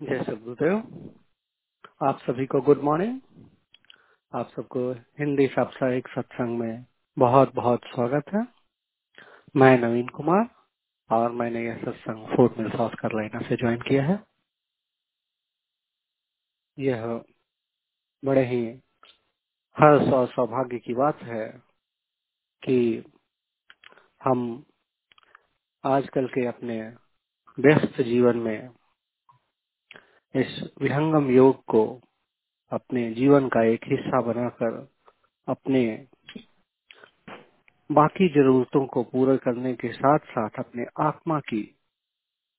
जय सदगुरुदेव आप सभी को गुड मॉर्निंग आप सबको हिंदी साप्ताहिक सत्संग में बहुत बहुत स्वागत है। मैं नवीन कुमार और मैंने यह सत्संग फोर्ट मिल साउथ कैरोलिना से ज्वाइन किया है। यह बड़े ही हर्ष और सौभाग्य की बात है कि हम आजकल के अपने व्यस्त जीवन में इस विहंगम योग को अपने जीवन का एक हिस्सा बनाकर अपने बाकी जरूरतों को पूरा करने के साथ साथ अपने आत्मा की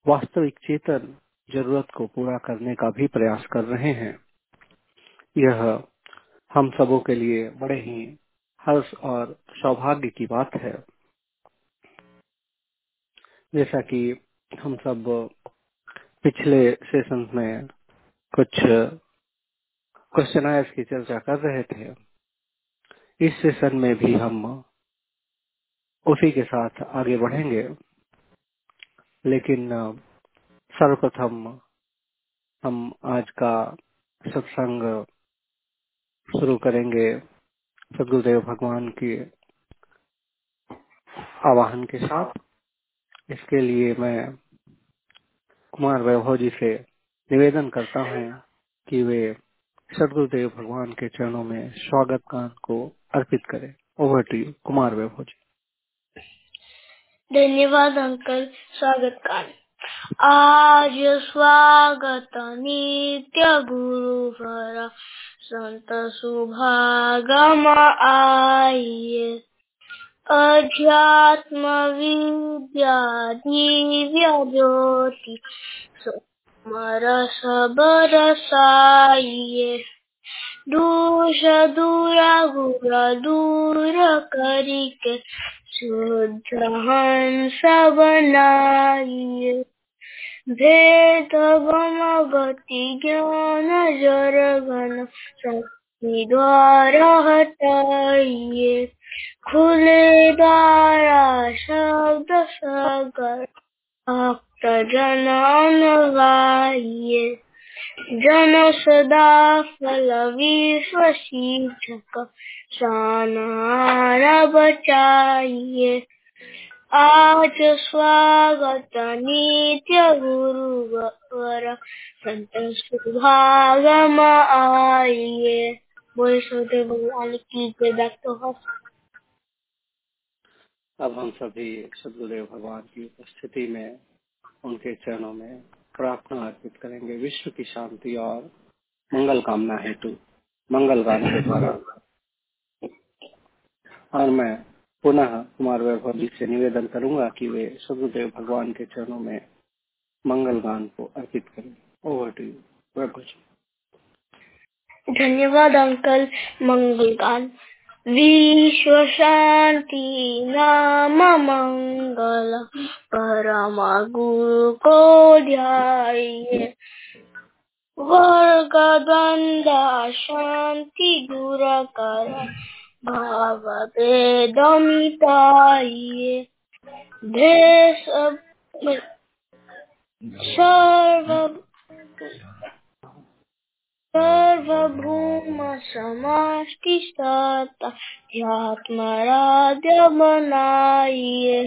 वास्तविक चेतन ज़रूरत को पूरा करने का भी प्रयास कर रहे हैं। यह हम सबों के लिए बड़े ही हर्ष और सौभाग्य की बात है। जैसा कि हम सब पिछले सेशन में कुछ क्वेश्चन की चर्चा कर रहे थे। इस सेशन में भी हम उसी के साथ आगे बढ़ेंगे। लेकिन, सर्वप्रथम हम आज का सत्संग शुरू करेंगे सदगुरुदेव भगवान के आवाहन के साथ। इसके लिए मैं कुमार वैभव जी से निवेदन करता हूँ कि वे सदगुरुदेव भगवान के चरणों में स्वागत गान को अर्पित करें। Over to you Kumar Vaibhav ji. धन्यवाद अंकल, स्वागत गान। आज स्वागत नित्य गुरु भरा, संत सुभागम आइए। अध्यात्म विद्या दिव्य ज्योति समर सबर साइए दूष दूर गुर दूर करिके शुद्ध हंस बनाइए भेद गति ज्ञान जर घन शक्ति द्वारा हटाइए खुले द्वारा शब्द सागर, भक्त जन अनुगाइए जन सदा फल विश्व शिक्षक सानार बचाइए। आज स्वागत नित्य गुरु वर संत सुभागम आइए। बोले सोते भगवान की जय। बैक तो अब हम सभी सदगुरुदेव भगवान की उपस्थिति में, उनके चरणों में प्रार्थना अर्पित करेंगे। विश्व की शांति और मंगल कामना हेतु, मंगल गान के द्वारा। और मैं पुनः कुमार वैभव जी से निवेदन करूँगा कि वे सदगुरुदेव भगवान के चरणों में मंगल गान को अर्पित करें। Over to you Vaibhav ji. धन्यवाद, अंकल। मंगल गान। विश्व शांति नाम मंगल परम गुरु को ध्याये वर्ग द्वंद शांति दूर कर भाव भेद मिटाइए भेष सर्व सर्वभूम समष्टि सत्यात्मराध्य बनाइए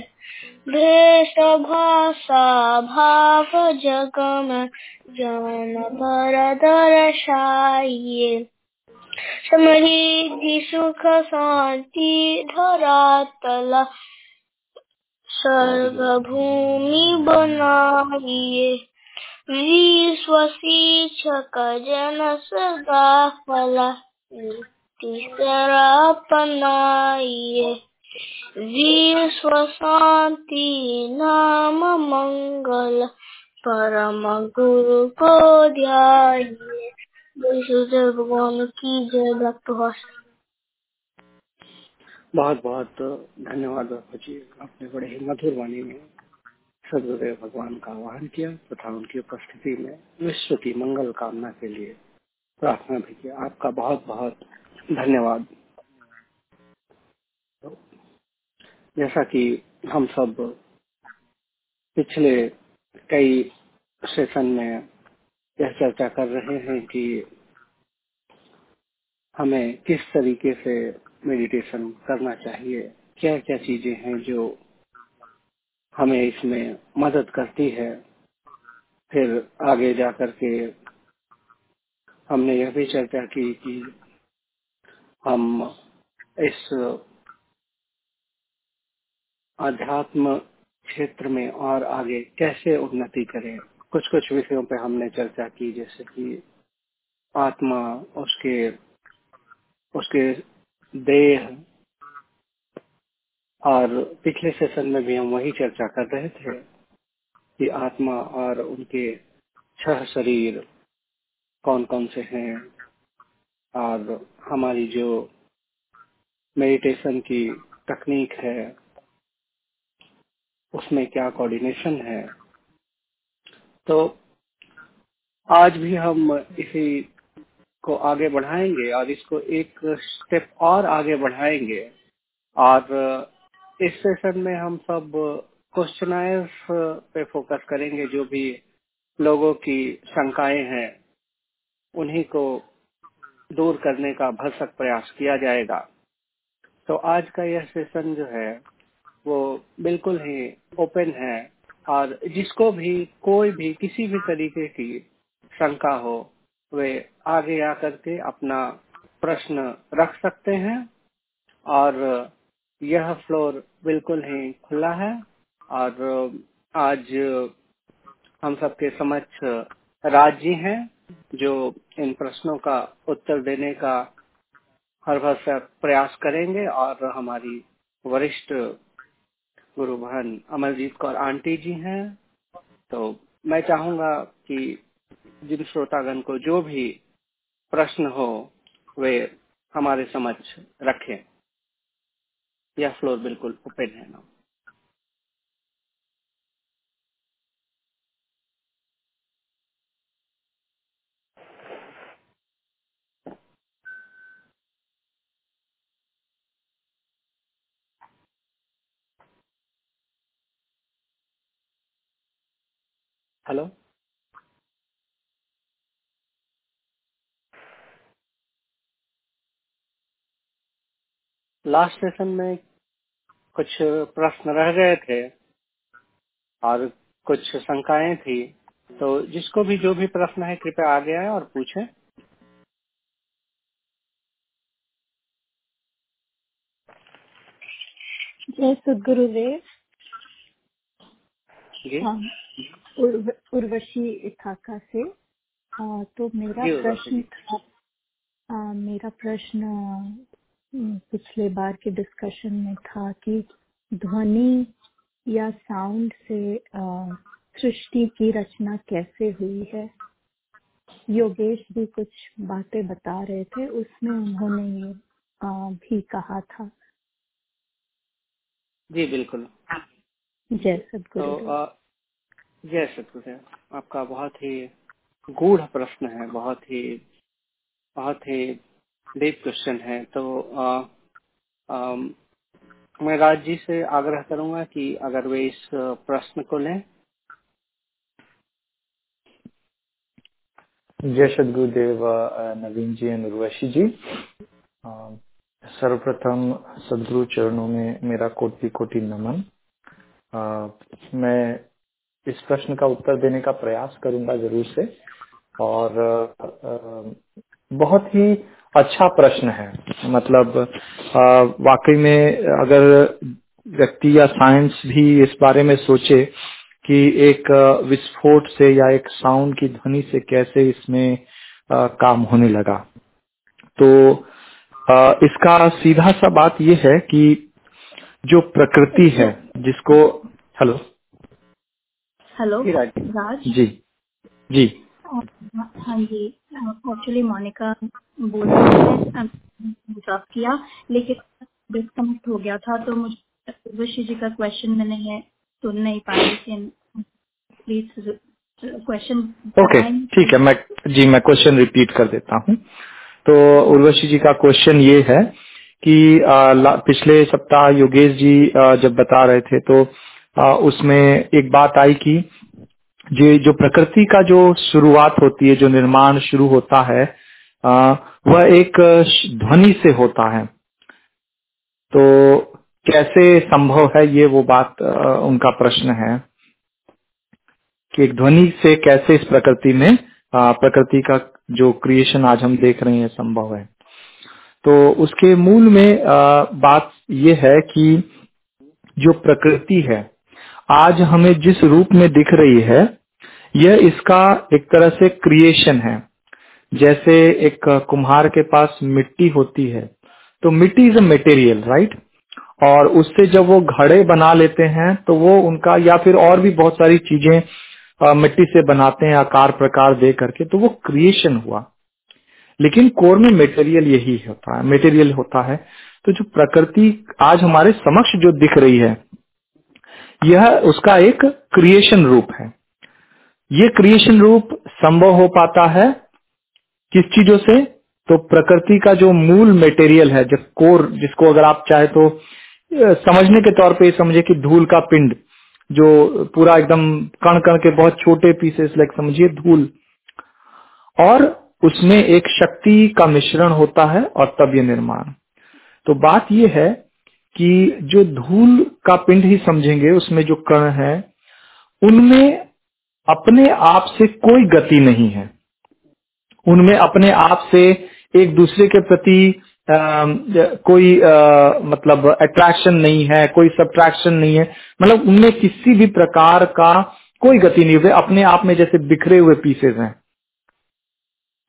भेष भाषा भाव जग में जन पर दर्शाइए समृद्धि, सुख, शांति, धरातल, सर्वभूमि बनाइए विश्व शिक्षक शांति नाम मंगल परम गुरु को ध्याइए भगवान की जय भक्त बहुत बहुत धन्यवाद आपने बड़े ही मधुर वाणी में सदगुरुदेव भगवान का आह्वान किया तथा उनकी उपस्थिति में विश्व की मंगल कामना के लिए प्रार्थना भी किया आपका बहुत बहुत धन्यवाद। जैसा कि हम सब पिछले कई सेशन में यह चर्चा कर रहे हैं कि हमें किस तरीके से मेडिटेशन करना चाहिए क्या क्या चीज़ें हैं जो हमें इसमें मदद करती है। फिर आगे जा करके हमने यह भी चर्चा की कि हम इस अध्यात्म क्षेत्र में और आगे कैसे उन्नति करें। कुछ कुछ विषयों पे हमने चर्चा की, जैसे कि आत्मा, उसके उसके देह और पिछले सेशन में भी हम वही चर्चा कर रहे थे कि आत्मा और उनके छह शरीर कौन कौन से हैं और हमारी जो मेडिटेशन की तकनीक है, उसमें क्या कोऑर्डिनेशन है। तो आज भी हम इसी को आगे बढ़ाएँगे और इसको एक स्टेप और आगे बढ़ाएँगे और इस सेशन में हम सब क्वेश्चनायर्स पे फोकस करेंगे जो भी लोगों की शंकाएँ हैं, उन्हीं को दूर करने का भरसक प्रयास किया जाएगा। तो आज का यह सेशन जो है, वो बिल्कुल ही ओपन है और जिसको भी कोई भी किसी भी तरीके की शंका हो, वे आगे आकर के अपना प्रश्न रख सकते हैं और यह फ्लोर बिल्कुल ही खुला है और आज हम सबके समक्ष राज जी हैं जो इन प्रश्नों का उत्तर देने का हर भर प्रयास करेंगे और हमारी वरिष्ठ गुरु बहन अमरजीत कौर आंटी जी हैं। तो मैं चाहूँगा कि जिन श्रोतागण को जो भी प्रश्न हो, वे हमारे समक्ष रखें। यह फ्लोर बिल्कुल ओपन है ना हेलो लास्ट सेशन में कुछ प्रश्न रह गए थे और कुछ शंकाएँ थी तो जिसको भी जो भी प्रश्न है कृपया आगे आए और पूछे। जय सदगुरुदेव। हाँ उर्व, उर्वशी ठाका से। आ, तो मेरा प्रश्न था आ, मेरा प्रश्न पिछले बार के डिस्कशन में था कि ध्वनि या साउंड से सृष्टि की रचना कैसे हुई है? योगेश भी कुछ बातें बता रहे थे उसमें उन्होंने ये भी कहा था। जी बिल्कुल। जय तो जय सतगुरुदेव आपका बहुत ही गूढ़ प्रश्न है बहुत ही बहुत ही डीप क्वेश्चन है तो अ, अम, मैं राज जी से आग्रह करूँगा कि अगर वे इस प्रश्न को लें। जय सदगुरुदेव नवीन जी एंड उर्वशी जी। सर्वप्रथम सदगुरु चरणों में मेरा कोटि कोटि नमन। अ, मैं इस प्रश्न का उत्तर देने का प्रयास करूँगा ज़रूर से। और अ, बहुत ही अच्छा प्रश्न है। मतलब वाकई में अगर व्यक्ति या साइंस भी इस बारे में सोचे कि एक विस्फोट से या एक साउंड की ध्वनि से कैसे इसमें काम होने लगा। तो इसका सीधा सा बात यह है कि जो प्रकृति है जिसको हेलो? हेलो जी राज। जी जी। हाँ जी एक्चुअली मोनिका बोल रही है किया लेकिन डिस्कनेक्ट हो गया था तो मुझे उर्वशी जी का क्वेश्चन मैंने है सुन नहीं पाई थी प्लीज़ क्वेश्चन ओके ठीक है मैं जी मैं क्वेश्चन रिपीट कर देता हूँ। तो उर्वशी जी का क्वेश्चन ये है कि आ, पिछले सप्ताह योगेश जी आ, जब बता रहे थे तो आ, उसमें एक बात आई कि जो जो प्रकृति का जो शुरुआत होती है, जो निर्माण शुरू होता है वह एक ध्वनि से होता है। तो कैसे संभव है ये वो बात उनका प्रश्न है कि एक ध्वनि से कैसे इस प्रकृति में प्रकृति का जो क्रिएशन आज हम देख रहे हैं, संभव है। तो उसके मूल में बात ये है कि जो प्रकृति है आज हमें जिस रूप में दिख रही है, यह इसका एक तरह से क्रिएशन है। जैसे एक कुम्हार के पास मिट्टी होती है तो मिट्टी इज़ अ मटेरियल राइट और उससे जब वो घड़े बना लेते हैं तो वो उनका या फिर और भी बहुत सारी चीज़ें मिट्टी से बनाते हैं, आकार प्रकार दे करके तो वो क्रिएशन हुआ। लेकिन कोर में मटेरियल यही होता है मटेरियल होता है। तो जो प्रकृति आज हमारे समक्ष जो दिख रही है यह उसका एक क्रिएशन रूप है। ये क्रिएशन रूप संभव हो पाता है किस चीज़ों से? तो प्रकृति का जो मूल मटेरियल है जो कोर जिसको अगर आप चाहे तो समझने के तौर पे समझे कि धूल का पिंड, जो पूरा एकदम कण कण के बहुत छोटे पीसेस लाइक समझिए धूल। और उसमें एक शक्ति का मिश्रण होता है और तब ये निर्माण। तो बात यह है कि जो धूल का पिंड ही समझेंगे उसमें जो कण है उनमें अपने आप से कोई गति नहीं है। उनमें अपने आप से एक दूसरे के प्रति आ, कोई आ, मतलब अट्रैक्शन नहीं है कोई सब्ट्रैक्शन नहीं है। मतलब उनमें किसी भी प्रकार का कोई गति नहीं हुए अपने आप में जैसे बिखरे हुए पीसेस हैं।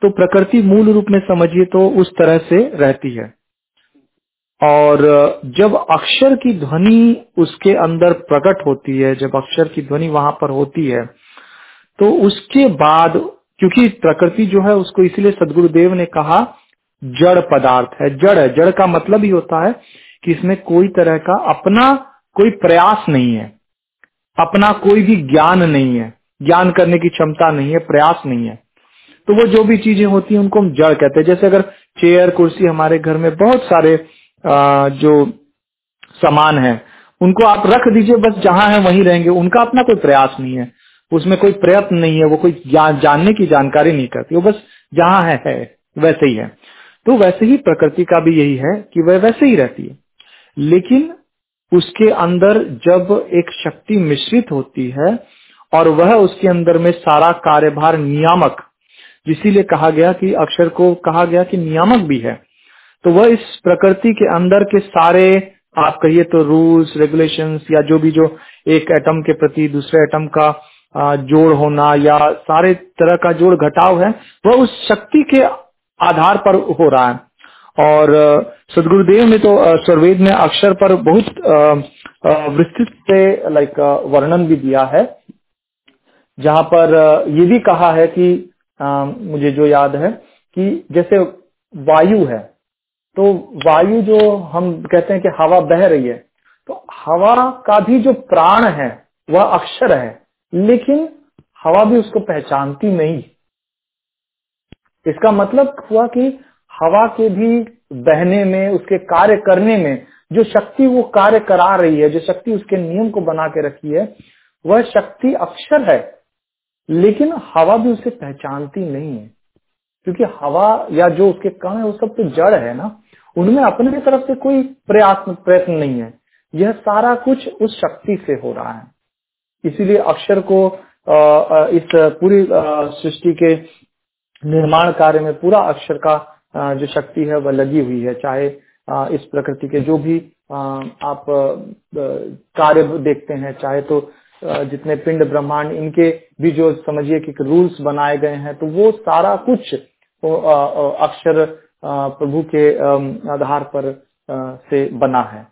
तो प्रकृति मूल रूप में समझिए तो उस तरह से रहती है। और जब अक्षर की ध्वनि उसके अंदर प्रकट होती है, जब अक्षर की ध्वनि वहाँ पर होती है तो उसके बाद, क्योंकि प्रकृति जो है उसको इसीलिए सदगुरुदेव ने कहा, जड़ पदार्थ है, जड़ है। जड़ का मतलब ही होता है कि इसमें कोई तरह का अपना कोई प्रयास नहीं है, अपना कोई भी ज्ञान नहीं है, ज्ञान करने की क्षमता नहीं है, प्रयास नहीं है। तो वो जो भी चीज़ें होती हैं, उनको हम जड़ कहते हैं। जैसे अगर चेयर, कुर्सी हमारे घर में बहुत सारे जो सामान है उनको आप रख दीजिए बस जहाँ है वहीं रहेंगे। उनका अपना कोई प्रयास नहीं है। उसमें कोई प्रयत्न नहीं है वो कोई जा, जानने की जानकारी नहीं करती। वो बस जहाँ है, है वैसे ही है। तो वैसे ही प्रकृति का भी यही है कि वह वैसे ही रहती है। लेकिन उसके अंदर जब एक शक्ति मिश्रित होती है और वह उसके अंदर में सारा कार्यभार नियामक इसीलिए कहा गया कि अक्षर को कहा गया कि नियामक भी है तो वह इस प्रकृति के अंदर के सारे, आप कहिए तो रूल्स रेगुलेशंस या जो भी जो एक एटम के प्रति, दूसरे एटम का जोड़ होना, या सारे तरह का जोड़ घटाव है, वह उस शक्ति के आधार पर हो रहा है। और सदगुरुदेव ने तो स्वरवेद में अक्षर पर बहुत विस्तृत से लाइक वर्णन भी दिया है। जहाँ पर ये भी कहा है कि मुझे जो याद है कि जैसे वायु है तो वायु जो हम कहते हैं कि हवा बह रही है तो हवा का भी जो प्राण है, वह अक्षर है, लेकिन हवा भी उसको पहचानती नहीं। इसका मतलब हुआ कि हवा के भी बहने में, उसके कार्य करने में, जो शक्ति वो कार्य करा रही है, जो शक्ति उसके नियम को बना के रखी है, वह शक्ति अक्षर है, लेकिन हवा भी उसे पहचानती नहीं है। क्योंकि हवा या जो उसके कण है, वो सब तो जड़ है ना। उनमें अपने तरफ़ से कोई प्रयास, प्रयत्न नहीं है। यह सारा कुछ उस शक्ति से हो रहा है। इसीलिए अक्षर को इस पूरी सृष्टि के निर्माण कार्य में पूरा अक्षर का जो शक्ति है वह लगी हुई है। चाहे इस प्रकृति के जो भी आप कार्य देखते हैं, चाहे तो जितने पिंड ब्रह्मांड, इनके भी जो समझिए कि रूल्स बनाए गए हैं तो वो सारा कुछ अक्षर प्रभु के आधार पर से बना है।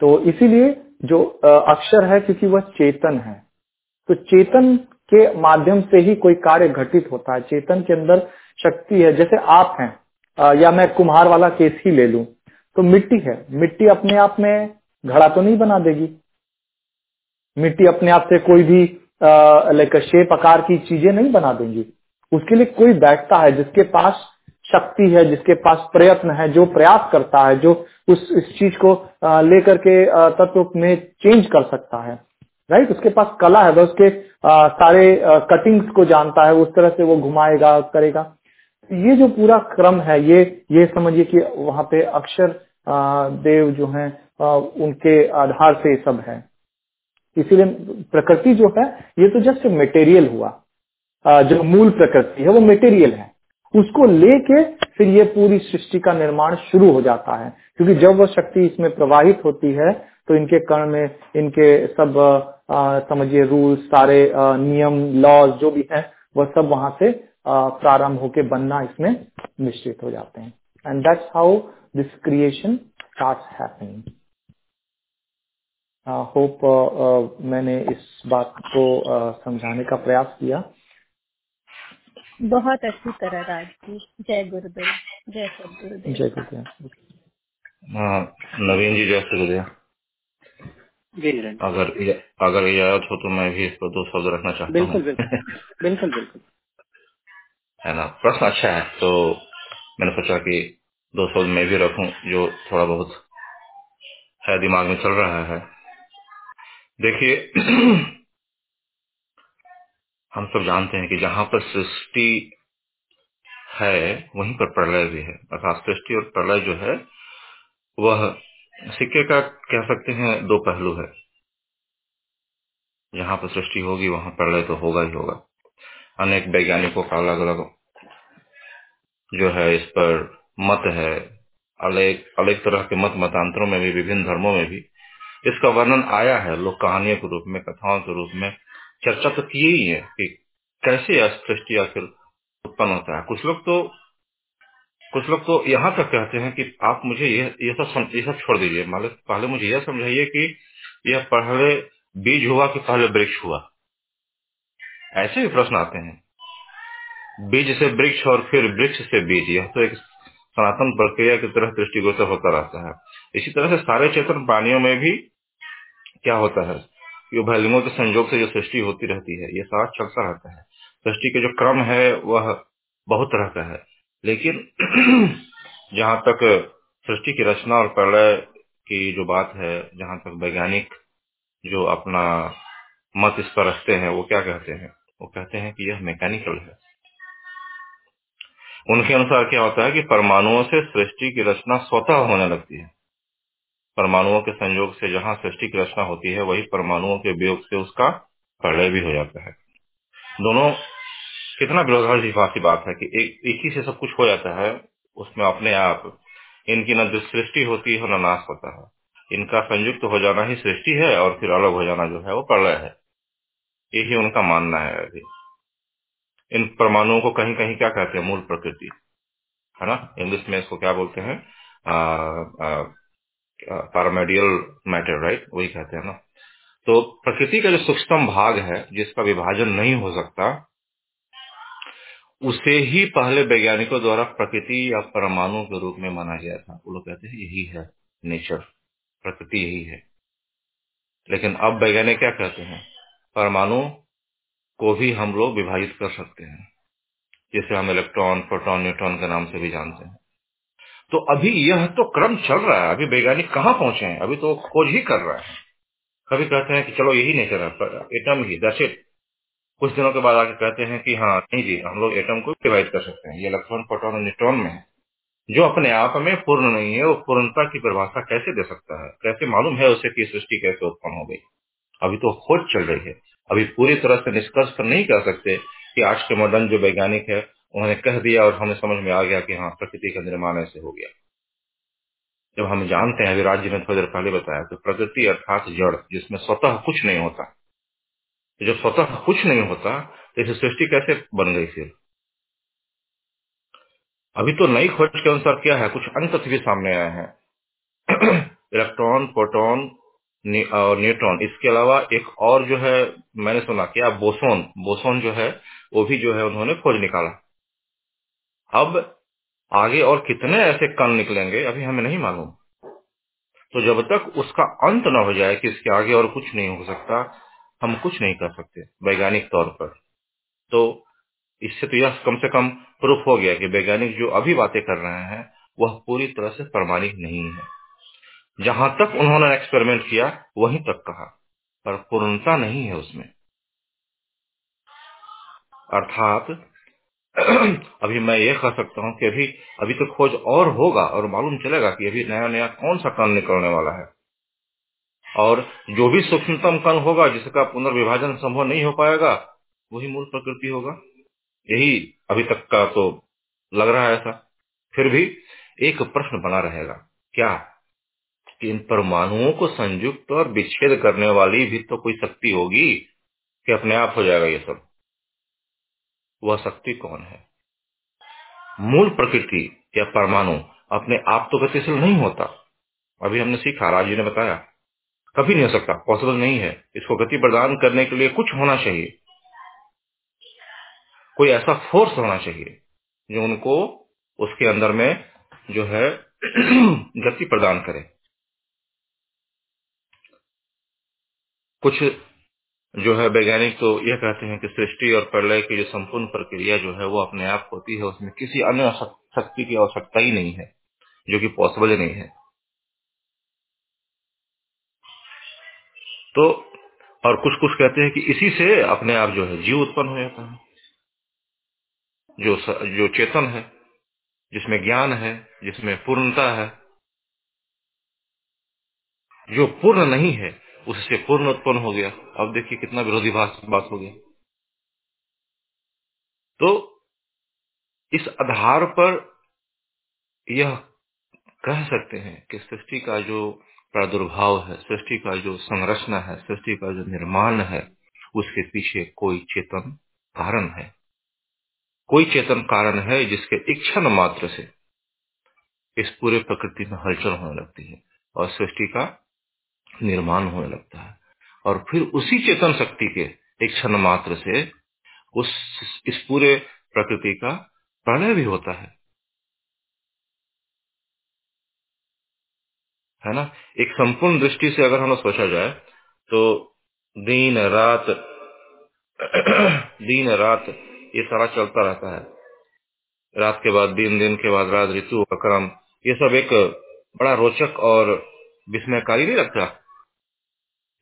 तो इसीलिए जो अक्षर है क्योंकि वह चेतन है। तो चेतन के माध्यम से ही कोई कार्य घटित होता है। चेतन के अंदर शक्ति है। जैसे आप हैं या मैं कुम्हार वाला केस ही ले लू तो मिट्टी है। मिट्टी अपने आप में घड़ा तो नहीं बना देगी। मिट्टी अपने आप से कोई भी लाइक शेप आकार की चीज़ें नहीं बना देंगी। उसके लिए कोई बैठता है जिसके पास शक्ति है, जिसके पास प्रयत्न है, जो प्रयास करता है, जो उस, इस चीज़ को लेकर के तत्व में चेंज कर सकता है। राइट उसके पास कला है, वह उसके सारे कटिंग्स को जानता है, उस तरह से वो घुमाएगा, करेगा। ये जो पूरा क्रम है, ये ये समझिए कि वहाँ पे अक्षर देव जो हैं उनके आधार से सब है। इसीलिए प्रकृति जो है, ये तो जस्ट मटेरियल हुआ। जो मूल प्रकृति है, वो मटेरियल है। उसको लेके फिर ये पूरी सृष्टि का निर्माण शुरू हो जाता है। क्योंकि जब वह शक्ति इसमें प्रवाहित होती है तो इनके कर्ण में इनके सब समझिए रूल्स सारे आ, नियम लॉज जो भी है वह सब वहाँ से प्रारंभ होके बनना इसमें निश्चित हो जाते हैं। And that's how this creation start happening hope मैंने इस बात को uh, समझाने का प्रयास किया। बहुत अच्छी तरह राज जी जय गुरुदेव। जय सदगुरुदेव जय गुरुदेव। हाँ, नवीन जी जय गुरुदेव जी निरंजन अगर अगर इजाज़त हो तो मैं भी इस पर दो शब्द रखना चाहता बिल्कुल हूँ बिल्कुल। बिल्कुल बिल्कुल। है ना? प्रश्न अच्छा है तो मैंने सोचा कि दो शब्द मैं भी रखूँ जो थोड़ा बहुत है दिमाग में चल रहा है। देखिए हम सब जानते हैं कि जहाँ पर सृष्टि है, वहीं पर प्रलय भी है। अर्थात सृष्टि और प्रलय जो है, वह सिक्के का कह सकते हैं दो पहलू है। जहाँ पर सृष्टि होगी, वहाँ प्रलय तो होगा ही होगा। अनेक वैज्ञानिकों का अलग अलग जो है, इस पर मत है। अलग अलग तरह के मत मतांतरों में भी, विभिन्न धर्मों में भी इसका वर्णन आया है। लोग कहानियों के रूप में, कथाओं के रूप में चर्चा तो की ही है कि कैसे सृष्टि आखिर उत्पन्न होता है। कुछ लोग तो कुछ लोग तो यहाँ तक कहते हैं कि आप मुझे ये ये सब ये सब छोड़ दीजिए। मतलब पहले मुझे यह समझाइए कि यह पहले बीज हुआ कि पहले वृक्ष हुआ। ऐसे भी प्रश्न आते हैं। बीज से वृक्ष और फिर वृक्ष से बीज, यह तो एक सनातन प्रक्रिया की तरह दृष्टिगोचर होता रहता है। इसी तरह से सारे चेतन प्राणियों में भी क्या होता है? ये भैलिंगों के संयोग से जो सृष्टि होती रहती है, ये सारा चलता रहता है। सृष्टि के जो क्रम है, वह बहुत तरह का है। लेकिन जहाँ तक सृष्टि की रचना और प्रलय की जो बात है, जहाँ तक वैज्ञानिक जो अपना मत इस पर रखते हैं, वो क्या कहते हैं? वो कहते हैं कि यह मैकेनिकल है। उनके अनुसार क्या होता है कि परमाणुओं से सृष्टि की रचना स्वतः होने लगती है। परमाणुओं के संयोग से जहाँ सृष्टि की रचना होती है, वही परमाणुओं के वियोग से उसका प्रलय भी हो जाता है। दोनों, कितना विरोधाभासी बात है कि एक एक ही से सब कुछ हो जाता है, उसमें अपने आप, इनकी न सृष्टि होती है न नाश होता है। इनका संयुक्त हो जाना ही सृष्टि है और फिर अलग हो जाना जो है वो प्रलय है। यही उनका मानना है अभी। इन परमाणुओं को कहीं कहीं क्या कहते हैं? मूल प्रकृति। है ना? इंग्लिश में इसको क्या बोलते हैं? पैरामेडियल मैटर राइट वही कहते हैं ना। तो प्रकृति का जो सूक्ष्म भाग है, जिसका विभाजन नहीं हो सकता, उसे ही पहले वैज्ञानिकों द्वारा प्रकृति या परमाणु के रूप में माना गया था। वो लोग कहते हैं, यही है नेचर। प्रकृति यही है। लेकिन अब वैज्ञानिक क्या कहते हैं? परमाणु को भी हम लोग विभाजित कर सकते हैं। जिसे हम इलेक्ट्रॉन, प्रोटॉन, न्यूट्रॉन के नाम से भी जानते हैं। तो अभी यह तो क्रम चल रहा है। अभी वैज्ञानिक कहाँ पहुँचे हैं? अभी तो खोज ही कर रहा है। कभी कहते हैं कि चलो यही नेचर है एटम ही दस कुछ दिनों के बाद आके कहते हैं कि हाँ नहीं जी, हम लोग एटम को डिवाइड कर सकते हैं। ये इलेक्ट्रॉन प्रोटॉन और न्यूट्रॉन में है। जो अपने आप में पूर्ण नहीं है, वो पूर्णता की परिभाषा कैसे दे सकता है? कैसे मालूम है उसे कि सृष्टि कैसे उत्पन्न हो गई? अभी तो खोज चल रही है। अभी पूरी तरह से निष्कर्ष पर नहीं कर सकते कि आज के मॉडर्न जो वैज्ञानिक है उन्होंने कह दिया और हमें समझ में आ गया कि हाँ प्रकृति का निर्माण ऐसे हो गया। जब हम जानते हैं, अभी जी ने थोड़ी देर पहले बताया तो प्रकृति अर्थात जड़, जिसमें स्वतः कुछ नहीं होता। तो जब स्वतः कुछ नहीं होता तो इसे सृष्टि कैसे बन गई फिर? अभी तो नई खोज के अनुसार क्या है? कुछ अन्य तथ्य भी सामने आए हैं। इलेक्ट्रॉन, प्रोटॉन और न्यूट्रॉन, इसके अलावा एक और जो है, मैंने सुना क्या बोसोन बोसोन जो है, वो भी जो है उन्होंने खोज निकाला। अब आगे और कितने ऐसे कण निकलेंगे, अभी हमें नहीं मालूम। तो जब तक उसका अंत न हो जाए कि इसके आगे और कुछ नहीं हो सकता, हम कुछ नहीं कर सकते, वैज्ञानिक तौर पर। तो इससे तो यह कम से कम प्रूफ हो गया कि वैज्ञानिक जो अभी बातें कर रहे हैं, वह पूरी तरह से प्रमाणिक नहीं है। जहाँ तक उन्होंने एक्सपेरिमेंट किया, वहीं तक कहा, पर पूर्णता नहीं है उसमें। अर्थात अभी मैं ये कह सकता हूँ कि अभी अभी तो खोज और होगा और मालूम चलेगा कि अभी नया नया कौन सा कण निकलने वाला है। और जो भी सूक्ष्मतम कण होगा, जिसका पुनर्विभाजन संभव नहीं हो पाएगा, वही मूल प्रकृति होगा। यही अभी तक का तो लग रहा है ऐसा। फिर भी एक प्रश्न बना रहेगा, क्या कि इन परमाणुओं को संयुक्त और विच्छेद करने वाली भी तो कोई शक्ति होगी? कि अपने आप हो जाएगा ये सब? वह शक्ति कौन है? मूल प्रकृति या परमाणु अपने आप तो गतिशील नहीं होता। अभी हमने सीखा, राज़ी ने बताया। कभी नहीं हो सकता पॉसिबल नहीं है। इसको गति प्रदान करने के लिए कुछ होना चाहिए। कोई ऐसा फोर्स होना चाहिए जो उनको उसके अंदर में जो है गति प्रदान करे। कुछ जो है वैज्ञानिक तो यह कहते हैं कि सृष्टि और प्रलय की जो संपूर्ण प्रक्रिया जो है वो अपने आप होती है, उसमें किसी अन्य शक्ति की आवश्यकता ही नहीं है, जो कि पॉसिबल ही नहीं है। तो और कुछ कुछ कहते हैं कि इसी से अपने आप जो है जीव उत्पन्न हो जाता है। जो जो चेतन है, जिसमें ज्ञान है, जिसमें पूर्णता है, जो पूर्ण नहीं है उससे पूर्ण उत्पन्न हो गया। अब देखिए कितना विरोधी बात हो गया। तो इस आधार पर यह कह सकते हैं कि सृष्टि का जो प्रादुर्भाव है, सृष्टि का जो संरचना है, सृष्टि का जो निर्माण है, उसके पीछे कोई चेतन कारण है। कोई चेतन कारण है जिसके इच्छन मात्र से इस पूरे प्रकृति में हलचल होने लगती है और सृष्टि का निर्माण होने लगता है। और फिर उसी चेतन शक्ति के एक क्षण मात्र से उस, इस पूरे प्रकृति का प्रलय भी होता है। है ना? एक संपूर्ण दृष्टि से अगर हम सोचा जाए तो दिन, रात दिन, रात, ये सारा चलता रहता है। रात के बाद दिन दिन के बाद रात, ऋतु का क्रम ये सब एक बड़ा रोचक और विस्मयकारी नहीं लगता?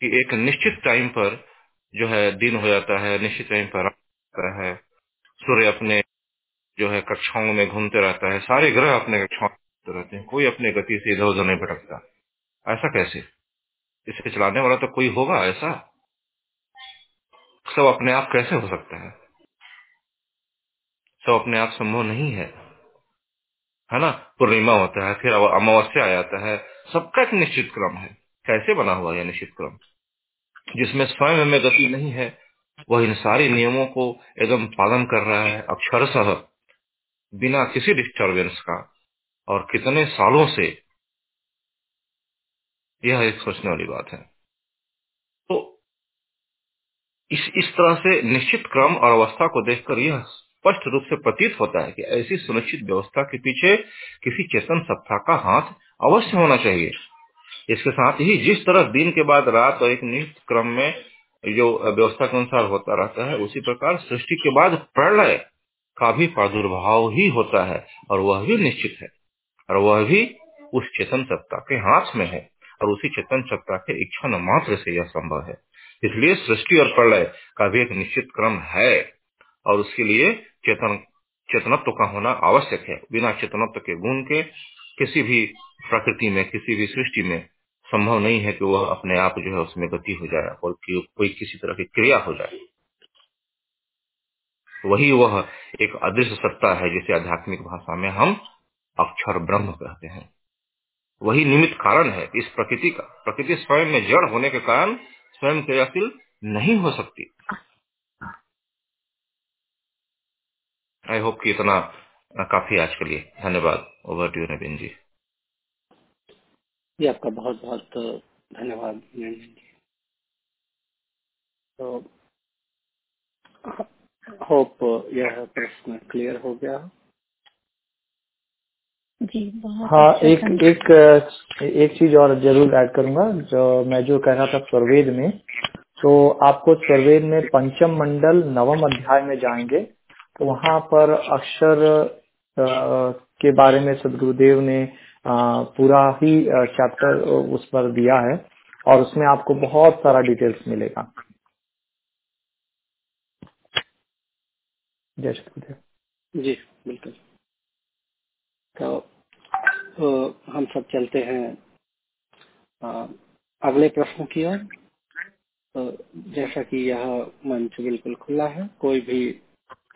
कि एक निश्चित टाइम पर जो है दिन हो जाता है, निश्चित टाइम पर आता है। सूर्य अपने जो है कक्षाओं में घूमते रहता है, सारे ग्रह अपने कक्षाओं में घूमते रहते हैं, कोई अपने गति से इधर उधर नहीं भटकता। ऐसा कैसे? इसे चलाने वाला तो कोई होगा ऐसा? सब अपने आप कैसे हो सकता है? सब अपने आप संभव नहीं है। है ना? पूर्णिमा होता है, फिर अमावस्या आ जाता है। सबका एक निश्चित क्रम है। कैसे बना हुआ यह निश्चित क्रम जिसमें स्वयं में गति नहीं है, वह इन सारे नियमों को एकदम पालन कर रहा है, अक्षरशः, बिना किसी डिस्टर्बेंस का। और कितने सालों से यह एक सोचने वाली बात है। तो इस इस तरह से निश्चित क्रम और अवस्था को देखकर यह स्पष्ट रूप से प्रतीत होता है कि ऐसी सुनिश्चित व्यवस्था के पीछे किसी चेतन सत्ता का हाथ अवश्य होना चाहिए। इसके साथ ही जिस तरह दिन के बाद रात और एक निश्चित क्रम में जो व्यवस्था के अनुसार होता रहता है, उसी प्रकार सृष्टि के बाद प्रलय का भी प्रादुर्भाव ही होता है और वह भी निश्चित है और वह भी उस चेतन सत्ता के हाथ में है और उसी चेतन सत्ता के इच्छा न मात्र से यह संभव है। इसलिए सृष्टि और प्रलय का भी एक निश्चित क्रम है और उसके लिए चेतन, चेतनत्व का होना आवश्यक है। बिना चेतनत्व के गुण के किसी भी प्रकृति में, किसी भी सृष्टि में संभव नहीं है कि वह अपने आप जो है उसमें गति हो जाए और कि कोई किसी तरह की क्रिया हो जाए। वही वह एक अदृश्य सत्ता है जिसे आध्यात्मिक भाषा में हम अक्षर ब्रह्म कहते हैं। वही निमित्त कारण है इस प्रकृति का, प्रकृति स्वयं में जड़ होने के कारण स्वयं क्रियाशील नहीं हो सकती। आई होप कि इतना काफ़ी आज के लिए। धन्यवाद। Over to Naveen ji. जी आपका बहुत बहुत धन्यवाद तो होप यह प्रश्न क्लियर हो गया। जी हाँ अच्छा एक एक एक चीज़ और ज़रूर ऐड करूँगा जो मैं जो कह रहा था स्वरवेद में। तो आपको स्वरवेद में पंचम मंडल नवम अध्याय में जाएँगे। तो वहाँ पर अक्षर के बारे में सदगुरुदेव ने पूरा ही चैप्टर उस पर दिया है और उसमें आपको बहुत सारा डिटेल्स मिलेगा। जय श्री जी बिल्कुल। तो, हम सब चलते हैं अगले प्रश्न की ओर। तो जैसा कि यह मंच बिल्कुल खुला है कोई भी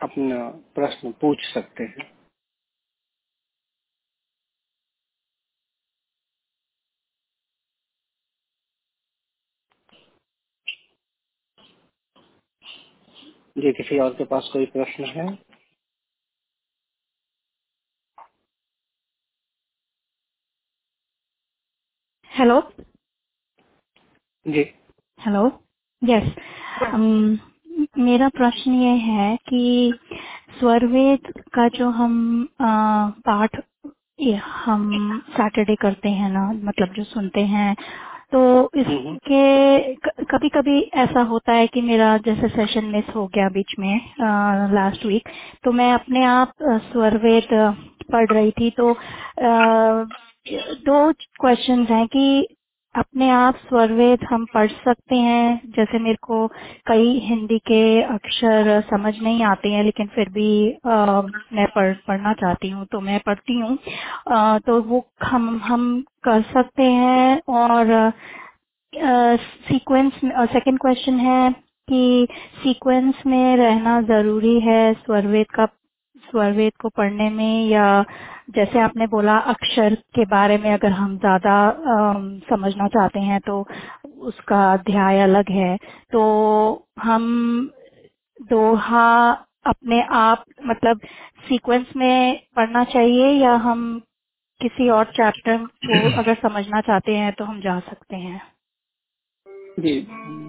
अपना प्रश्न पूछ सकते हैं। जी किसी और के पास कोई प्रश्न है? हेलो जी। हेलो यस मेरा प्रश्न ये है कि स्वरवेद का जो हम पाठ हम सैटरडे करते हैं ना मतलब जो सुनते हैं तो हम्म, इसके कभी कभी ऐसा होता है कि मेरा जैसे सेशन मिस हो गया बीच में लास्ट वीक तो मैं अपने आप स्वरवेद पढ़ रही थी तो आ, दो क्वेश्चंस हैं कि अपने आप स्वरवेद हम पढ़ सकते हैं। जैसे मेरे को कई हिंदी के अक्षर समझ नहीं आते हैं लेकिन फिर भी अ, मैं पढ़ पढ़ना चाहती हूँ तो मैं पढ़ती हूँ। तो वो हम हम कर सकते हैं और सीक्वेंस सेकंड क्वेश्चन है कि सीक्वेंस में रहना ज़रूरी है स्वरवेद का स्वरवेद को पढ़ने में या जैसे आपने बोला अक्षर के बारे में अगर हम ज़्यादा समझना चाहते हैं तो उसका अध्याय अलग है। तो हम दोहा अपने आप मतलब सीक्वेंस में पढ़ना चाहिए या हम किसी और चैप्टर को अगर समझना चाहते हैं तो हम जा सकते हैं? जी,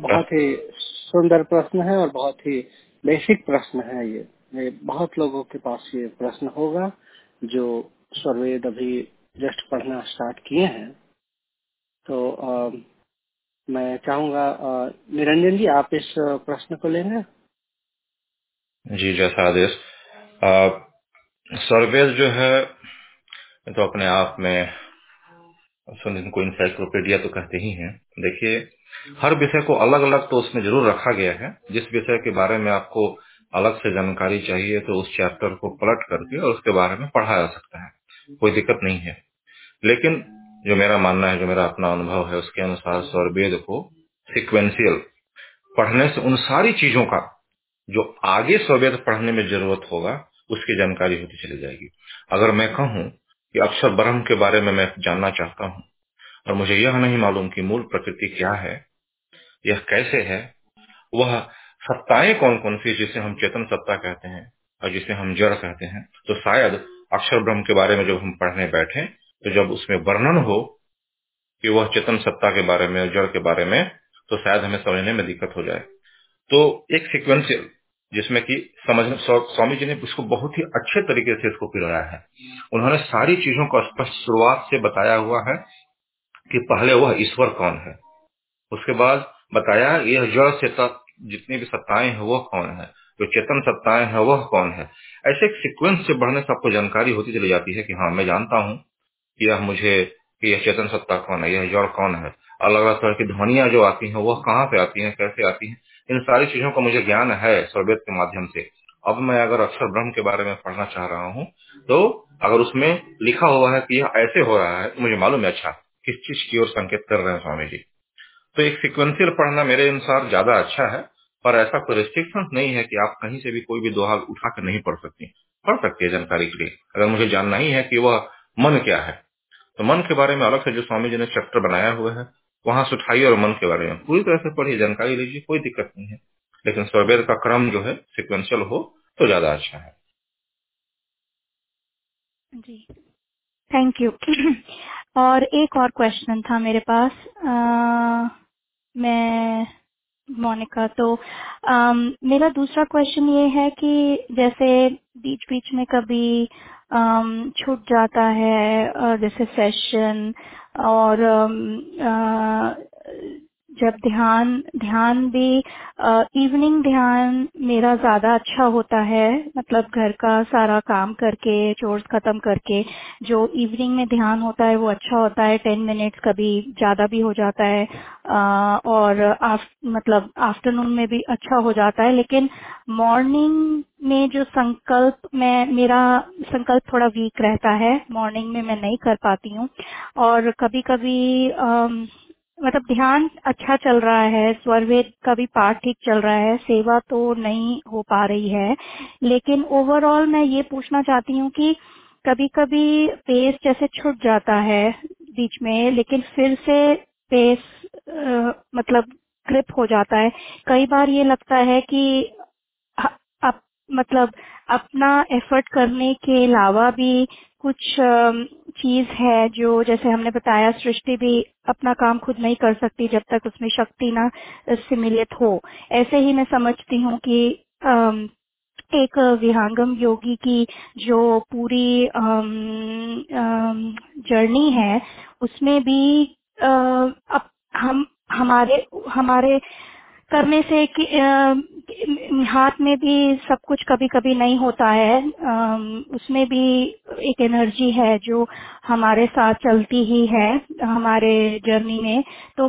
बहुत ही सुंदर प्रश्न है और बहुत ही बेसिक प्रश्न है ये। बहुत लोगों के पास ये प्रश्न होगा जो स्वरवेद अभी जस्ट पढ़ना स्टार्ट किए हैं। तो अ, मैं चाहूँगा निरंजन जी आप इस प्रश्न को लेंगे? जी जैसा आदेश। सर्वेज जो है तो अपने आप में सुन इनको इंसाइक्लोपीडिया तो कहते ही हैं। देखिए हर विषय को अलग अलग तो उसमें ज़रूर रखा गया है। जिस विषय के बारे में आपको अलग से जानकारी चाहिए तो उस चैप्टर को पलट करके और उसके बारे में पढ़ा जा सकता है। कोई दिक्कत नहीं है। लेकिन जो मेरा मानना है, जो मेरा अपना अनुभव है, उसके अनुसार स्वरवेद को सिक्वेंशियल पढ़ने से उन सारी चीज़ों का जो आगे स्ववेद पढ़ने में ज़रूरत होगा, उसकी जानकारी होती चली जाएगी। अगर मैं कहूँ कि अक्षर ब्रह्म के बारे में मैं जानना चाहता हूँ और मुझे यह नहीं मालूम कि मूल प्रकृति क्या है, यह कैसे है, वह सत्ताएँ कौन कौन सी जिसे हम चेतन सत्ता कहते हैं और जिसे हम जड़ कहते हैं? तो शायद अक्षर ब्रह्म के बारे में जब हम पढ़ने बैठे तो जब उसमें वर्णन हो कि वह चेतन सत्ता के बारे में जड़ के बारे में तो शायद हमें समझने में दिक्कत हो जाए। तो एक सिक्वेंशियल जिसमें कि समझ स्वामी जी ने इसको बहुत ही अच्छे तरीके से इसको पिरोया है। उन्होंने सारी चीज़ों को स्पष्ट शुरुआत से बताया हुआ है कि पहले वह ईश्वर कौन है। उसके बाद बताया यह जड़ से जितनी भी सत्ताएँ हैं वह कौन है? जो चेतन सत्ताएँ हैं वह कौन है? ऐसे एक सीक्वेंस से बढ़ने से आपको जानकारी होती चली जाती है कि हाँ मैं जानता हूँ कि यह मुझे, कि यह चेतन सत्ता कौन है, यह जड़ कौन है? अलग अलग तरह की ध्वनिया जो आती हैं, वह कहाँ से आती हैं, कैसे आती हैं? इन सारी चीज़ों का मुझे ज्ञान है स्वरवेद के माध्यम से। अब मैं अगर अक्षर ब्रह्म के बारे में पढ़ना चाह रहा हूँ तो अगर उसमें लिखा हुआ है कि यह ऐसे हो रहा है, मुझे मालूम है अच्छा किस चीज़ की ओर संकेत कर रहे हैं स्वामी जी? तो एक सिक्वेंशियल पढ़ना मेरे अनुसार ज़्यादा अच्छा है पर ऐसा कोई रिस्ट्रिक्शन नहीं है कि आप कहीं से भी कोई भी दोहा उठा कर नहीं पढ़ सकती। पढ़ सकती है जानकारी के लिए। अगर मुझे जानना ही है कि वह मन क्या है। तो मन के बारे में अलग से जो स्वामी जी ने चैप्टर बनाया हुआ है वहाँ से उठाइए और मन के बारे में पूरी तरह से पढ़िए जानकारी लीजिए कोई दिक्कत नहीं है। लेकिन स्वरवेद का क्रम जो है सिक्वेंशियल हो तो ज़्यादा अच्छा है। जी। थैंक यू और एक और क्वेश्चन था मेरे पास। अ, मैं मोनिका तो अम, मेरा दूसरा क्वेश्चन ये है कि जैसे बीच बीच में कभी अम, छूट जाता है जैसे सेशन और अम, अ, जब ध्यान ध्यान भी इवनिंग ध्यान मेरा ज़्यादा अच्छा होता है मतलब घर का सारा काम करके चोर्स खत्म करके जो इवनिंग में ध्यान होता है वो अच्छा होता है टेन मिनट्स कभी ज़्यादा भी हो जाता है आ, और आफ, मतलब आफ्टरनून में भी अच्छा हो जाता है लेकिन मॉर्निंग में जो संकल्प मैं मेरा संकल्प थोड़ा वीक रहता है मॉर्निंग में मैं नहीं कर पाती हूँ और कभी कभी मतलब ध्यान अच्छा चल रहा है स्वरवेद का भी पाठ ठीक चल रहा है सेवा तो नहीं हो पा रही है। लेकिन ओवरऑल मैं ये पूछना चाहती हूँ कि कभी कभी पेस जैसे छुट जाता है बीच में लेकिन फिर से पेस आ, मतलब ग्रिप हो जाता है। कई बार ये लगता है कि अप, मतलब अपना एफर्ट करने के अलावा भी कुछ चीज़ है जो जैसे हमने बताया, सृष्टि भी अपना काम खुद नहीं कर सकती जब तक उसमें शक्ति ना सिमिलित हो। ऐसे ही मैं समझती हूँ कि एक विहांगम योगी की जो पूरी जर्नी है, उसमें भी हम, हमारे हमारे करने से कि हाथ में भी सब कुछ कभी कभी नहीं होता है। उसमें भी एक एनर्जी है जो हमारे साथ चलती ही है, हमारे जर्नी में। तो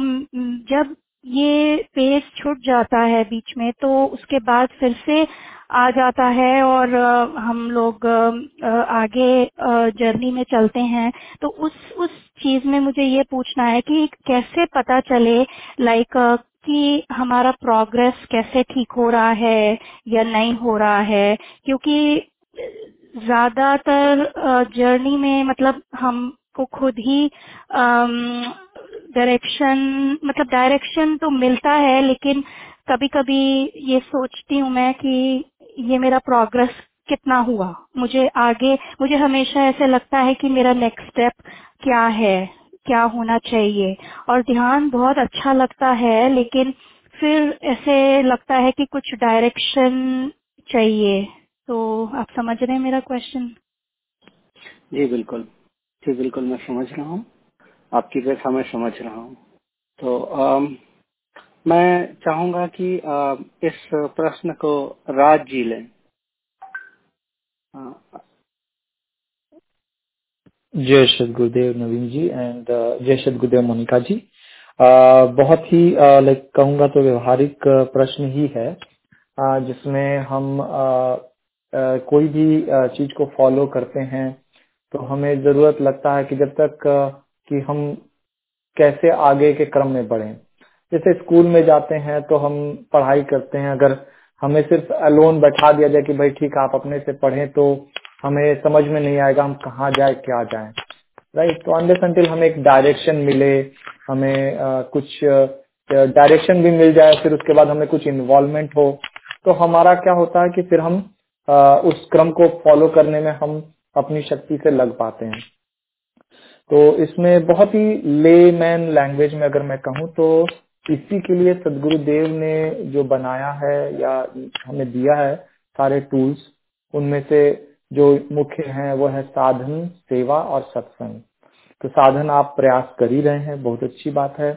जब ये पेस छूट जाता है बीच में तो उसके बाद फिर से आ जाता है और हम लोग आगे जर्नी में चलते हैं। तो उस उस चीज़ में मुझे ये पूछना है कि कैसे पता चले लाइक कि हमारा प्रोग्रेस कैसे ठीक हो रहा है या नहीं हो रहा है, क्योंकि ज़्यादातर जर्नी में मतलब हमको खुद ही डायरेक्शन मतलब डायरेक्शन तो मिलता है, लेकिन कभी कभी ये सोचती हूँ मैं कि ये मेरा प्रोग्रेस कितना हुआ। मुझे आगे, मुझे हमेशा ऐसे लगता है कि मेरा नेक्स्ट स्टेप क्या है। क्या होना चाहिए। और ध्यान बहुत अच्छा लगता है लेकिन फिर ऐसे लगता है कि कुछ डायरेक्शन चाहिए। तो आप समझ रहे हैं मेरा क्वेश्चन जी बिल्कुल। जी बिल्कुल मैं समझ रहा हूँ। आपकी व्यथा मैं समझ रहा हूँ। तो आ, मैं चाहूँगा कि आ, इस प्रश्न को राज जी लें। जय श्री गुरुदेव नवीन जी एंड जय श्री गुरुदेव मोनिका जी। Uh, बहुत ही लाइक uh, कहूँगा तो व्यवहारिक प्रश्न ही है। Uh, जिसमें हम uh, uh, कोई भी uh, चीज़ को फॉलो करते हैं तो हमें ज़रूरत लगता है कि जब तक uh, कि हम कैसे आगे के क्रम में बढ़े। जैसे स्कूल में जाते हैं तो हम पढ़ाई करते हैं अगर हमें सिर्फ़ अलोन बैठा दिया जाए कि भाई ठीक आप अपने से पढ़ें तो हमें समझ में नहीं आएगा हम कहाँ जाए क्या जाए। राइट तो अंडर संटिल हमें एक डायरेक्शन मिले हमें आ, कुछ डायरेक्शन भी मिल जाए फिर उसके बाद हमें कुछ इन्वॉल्वमेंट हो तो हमारा क्या होता है कि फिर हम आ, उस क्रम को फॉलो करने में हम अपनी शक्ति से लग पाते हैं। तो इसमें बहुत ही ले मैन लैंग्वेज में अगर मैं कहूँ तो इसी के लिए सदगुरु देव ने जो बनाया है या हमें दिया है सारे टूल्स उनमें से जो मुख्य हैं, वो है साधन, सेवा और सत्संग। तो साधन आप प्रयास कर ही रहे हैं, बहुत अच्छी बात है।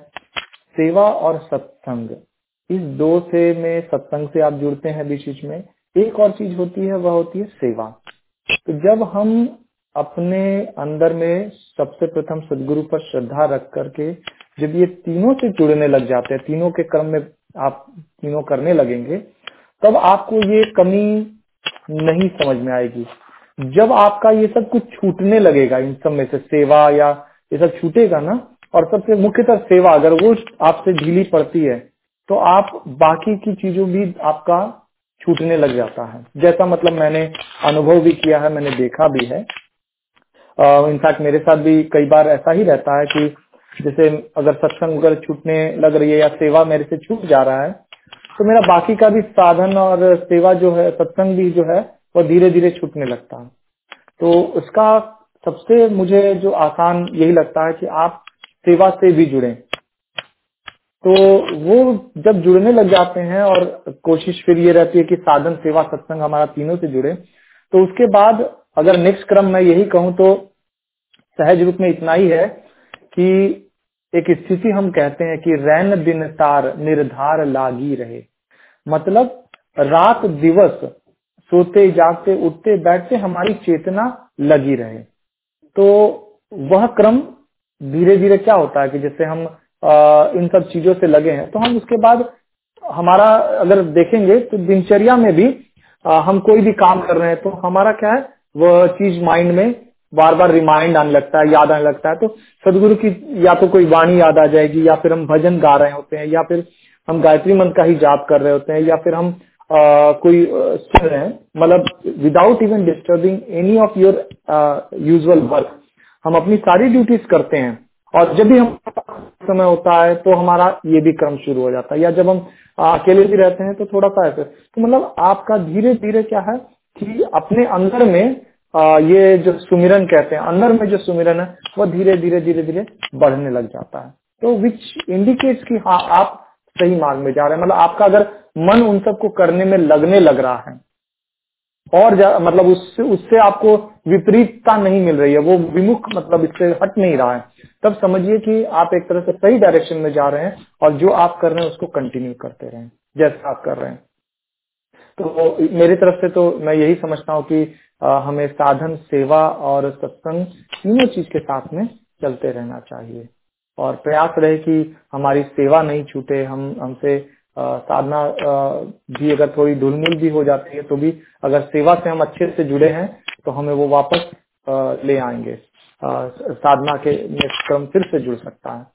सेवा और सत्संग, इस दो से में सत्संग से आप जुड़ते हैं बीच बीच में, एक और चीज़ होती है, वह होती है सेवा। तो जब हम अपने अंदर में सबसे प्रथम सदगुरु पर श्रद्धा रख करके जब ये तीनों से जुड़ने लग जाते हैं, तीनों के क्रम में आप, तीनों करने लगेंगे, तब आपको ये कमी नहीं समझ में आएगी। जब आपका ये सब कुछ छूटने लगेगा, इन सब में से सेवा या ये सब छूटेगा ना, और सबसे मुख्यतः सेवा, अगर वो आपसे ढीली पड़ती है तो आप बाकी की चीज़ों भी आपका छूटने लग जाता है। जैसा मतलब मैंने अनुभव भी किया है, मैंने देखा भी है। इनफैक्ट मेरे साथ भी कई बार ऐसा ही रहता है कि जैसे अगर सत्संग छूटने लग रही है या सेवा मेरे से छूट जा रहा है तो मेरा बाकी का भी साधन और सेवा जो है, सत्संग भी जो है, वो धीरे धीरे छूटने लगता है। तो उसका सबसे मुझे जो आसान यही लगता है कि आप सेवा से भी जुड़े। तो वो जब जुड़ने लग जाते हैं और कोशिश फिर ये रहती है कि साधन, सेवा, सत्संग हमारा तीनों से जुड़े तो उसके बाद अगर नेक्स्ट क्रम मैं यही कहूँ तो सहज रूप में इतना ही है कि एक स्थिति हम कहते हैं कि रैन दिन तार निर्धार लागी रहे। मतलब रात दिवस सोते जागते उठते बैठते हमारी चेतना लगी रहे। तो वह क्रम धीरे धीरे क्या होता है कि जैसे हम आ, इन सब चीज़ों से लगे हैं तो हम उसके बाद हमारा अगर देखेंगे तो दिनचर्या में भी आ, हम कोई भी काम कर रहे हैं तो हमारा क्या है वह चीज़ माइंड में बार बार रिमाइंड आने लगता है याद आने लगता है तो सदगुरु की या तो कोई वाणी याद आ जाएगी या फिर हम भजन गा रहे होते हैं या फिर हम गायत्री मंत्र का ही जाप कर रहे होते हैं या फिर हम आ, कोई सुन रहे हैं मतलब without even disturbing any of your usual work हम अपनी सारी ड्यूटीज़ करते हैं और जब भी हम समय होता है तो हमारा ये भी क्रम शुरू हो जाता है या जब हम अकेले भी रहते हैं तो थोड़ा सा ऐसे तो मतलब आपका धीरे धीरे क्या है कि अपने अंदर में आ, ये जो सुमिरन कहते हैं अंदर में जो सुमिरन है वो धीरे धीरे धीरे धीरे बढ़ने लग जाता है। तो विच इंडिकेट्स कि हाँ आप सही मार्ग में जा रहे हैं। मतलब आपका अगर मन उन सबको करने में लगने लग रहा है और मतलब उससे उससे आपको विपरीतता नहीं मिल रही है वो विमुख मतलब इससे हट नहीं रहा है तब समझिए कि आप एक तरह से सही डायरेक्शन में जा रहे हैं और जो आप कर रहे हैं उसको कंटिन्यू करते रहें जैसा आप कर रहे हैं। तो मेरी तरफ़ से तो मैं यही समझता हूँ कि हमें साधन, सेवा और सत्संग तीनों चीज़ के साथ में चलते रहना चाहिए। और प्रयास रहे कि हमारी सेवा नहीं छूटे, हम, हमसे साधना भी अगर थोड़ी ढुलमुल भी हो जाती है तो भी अगर सेवा से हम अच्छे से जुड़े हैं तो हमें वो वापस ले आएँगे। साधना के क्रम फिर से जुड़ सकता है।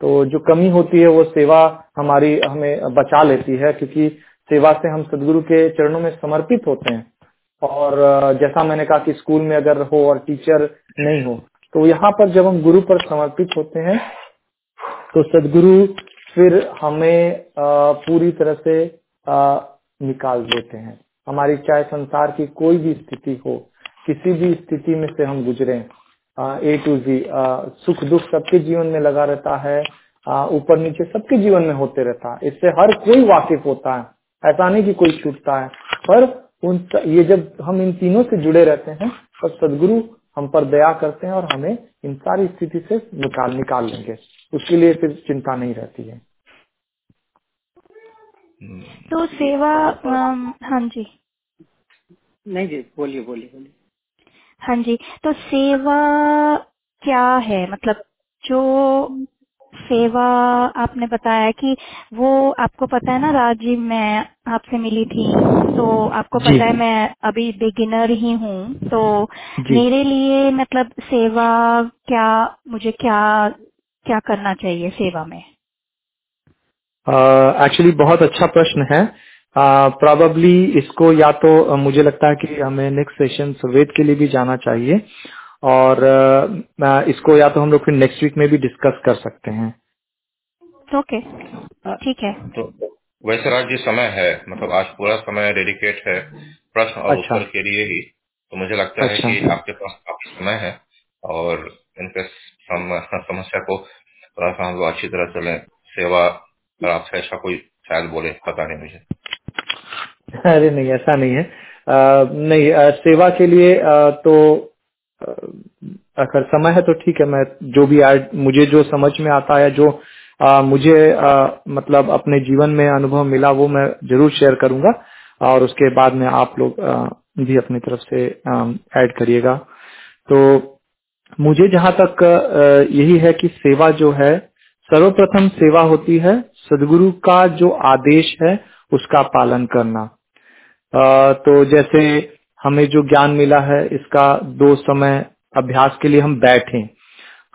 तो जो कमी होती है, वो सेवा हमारी हमें बचा लेती है, क्योंकि सेवा से हम सदगुरु के चरणों में समर्पित होते हैं। और जैसा मैंने कहा कि स्कूल में अगर हो और टीचर नहीं हो तो यहाँ पर जब हम गुरु पर समर्पित होते हैं तो सदगुरु फिर हमें पूरी तरह से निकाल देते हैं। हमारी चाहे संसार की कोई भी स्थिति हो, किसी भी स्थिति में से हम गुजरे। ए टू जी सुख दुख सबके जीवन में लगा रहता है ऊपर नीचे सबके जीवन में होते रहता है। इससे हर कोई वाकिफ होता है। ऐसा नहीं कि कोई छूटता है, पर उन ये जब हम इन तीनों से जुड़े रहते हैं तो सदगुरु हम पर दया करते हैं और हमें इन सारी स्थिति से निकाल निकाल लेंगे। उसके लिए फिर चिंता नहीं रहती है। तो सेवा हाँ जी। नहीं जी बोलिए बोलिए बोलिए। हाँ जी तो सेवा क्या है? मतलब जो सेवा आपने बताया कि वो आपको पता है ना राजीव मैं आपसे मिली थी तो आपको पता है मैं अभी बिगिनर ही हूँ तो मेरे लिए मतलब सेवा क्या मुझे क्या क्या करना चाहिए सेवा में? एक्चुअली uh, बहुत अच्छा प्रश्न है। प्रॉबली uh, इसको या तो uh, मुझे लगता है कि हमें नेक्स्ट सेशन सुवेद के लिए भी जाना चाहिए। और uh, इसको या तो हम लोग फिर नेक्स्ट वीक में भी डिस्कस कर सकते हैं। ओके ठीक है। तो वैसे राज जी समय है मतलब आज पूरा समय डेडिकेट है प्रश्न और अच्छा। उत्तर के लिए ही। तो मुझे लगता अच्छा। है कि आपके पास काफ़ी समय है और इनके समस्या को थोड़ा सा हम लोग अच्छी तरह चले सेवा और आपसे ऐसा कोई शायद बोले पता नहीं मुझे। अरे नहीं ऐसा नहीं है। आ, नहीं आ, सेवा के लिए आ, तो अगर समय है तो ठीक है मैं जो भी आज मुझे जो समझ में आता है जो आ, मुझे आ, मतलब अपने जीवन में अनुभव मिला वो मैं ज़रूर शेयर करूँगा और उसके बाद में आप लोग भी अपनी तरफ़ से ऐड करिएगा। तो मुझे जहाँ तक यही है कि सेवा जो है सर्वप्रथम सेवा होती है सदगुरु का जो आदेश है उसका पालन करना। आ, तो जैसे हमें जो ज्ञान मिला है, इसका दो समय अभ्यास के लिए हम बैठे।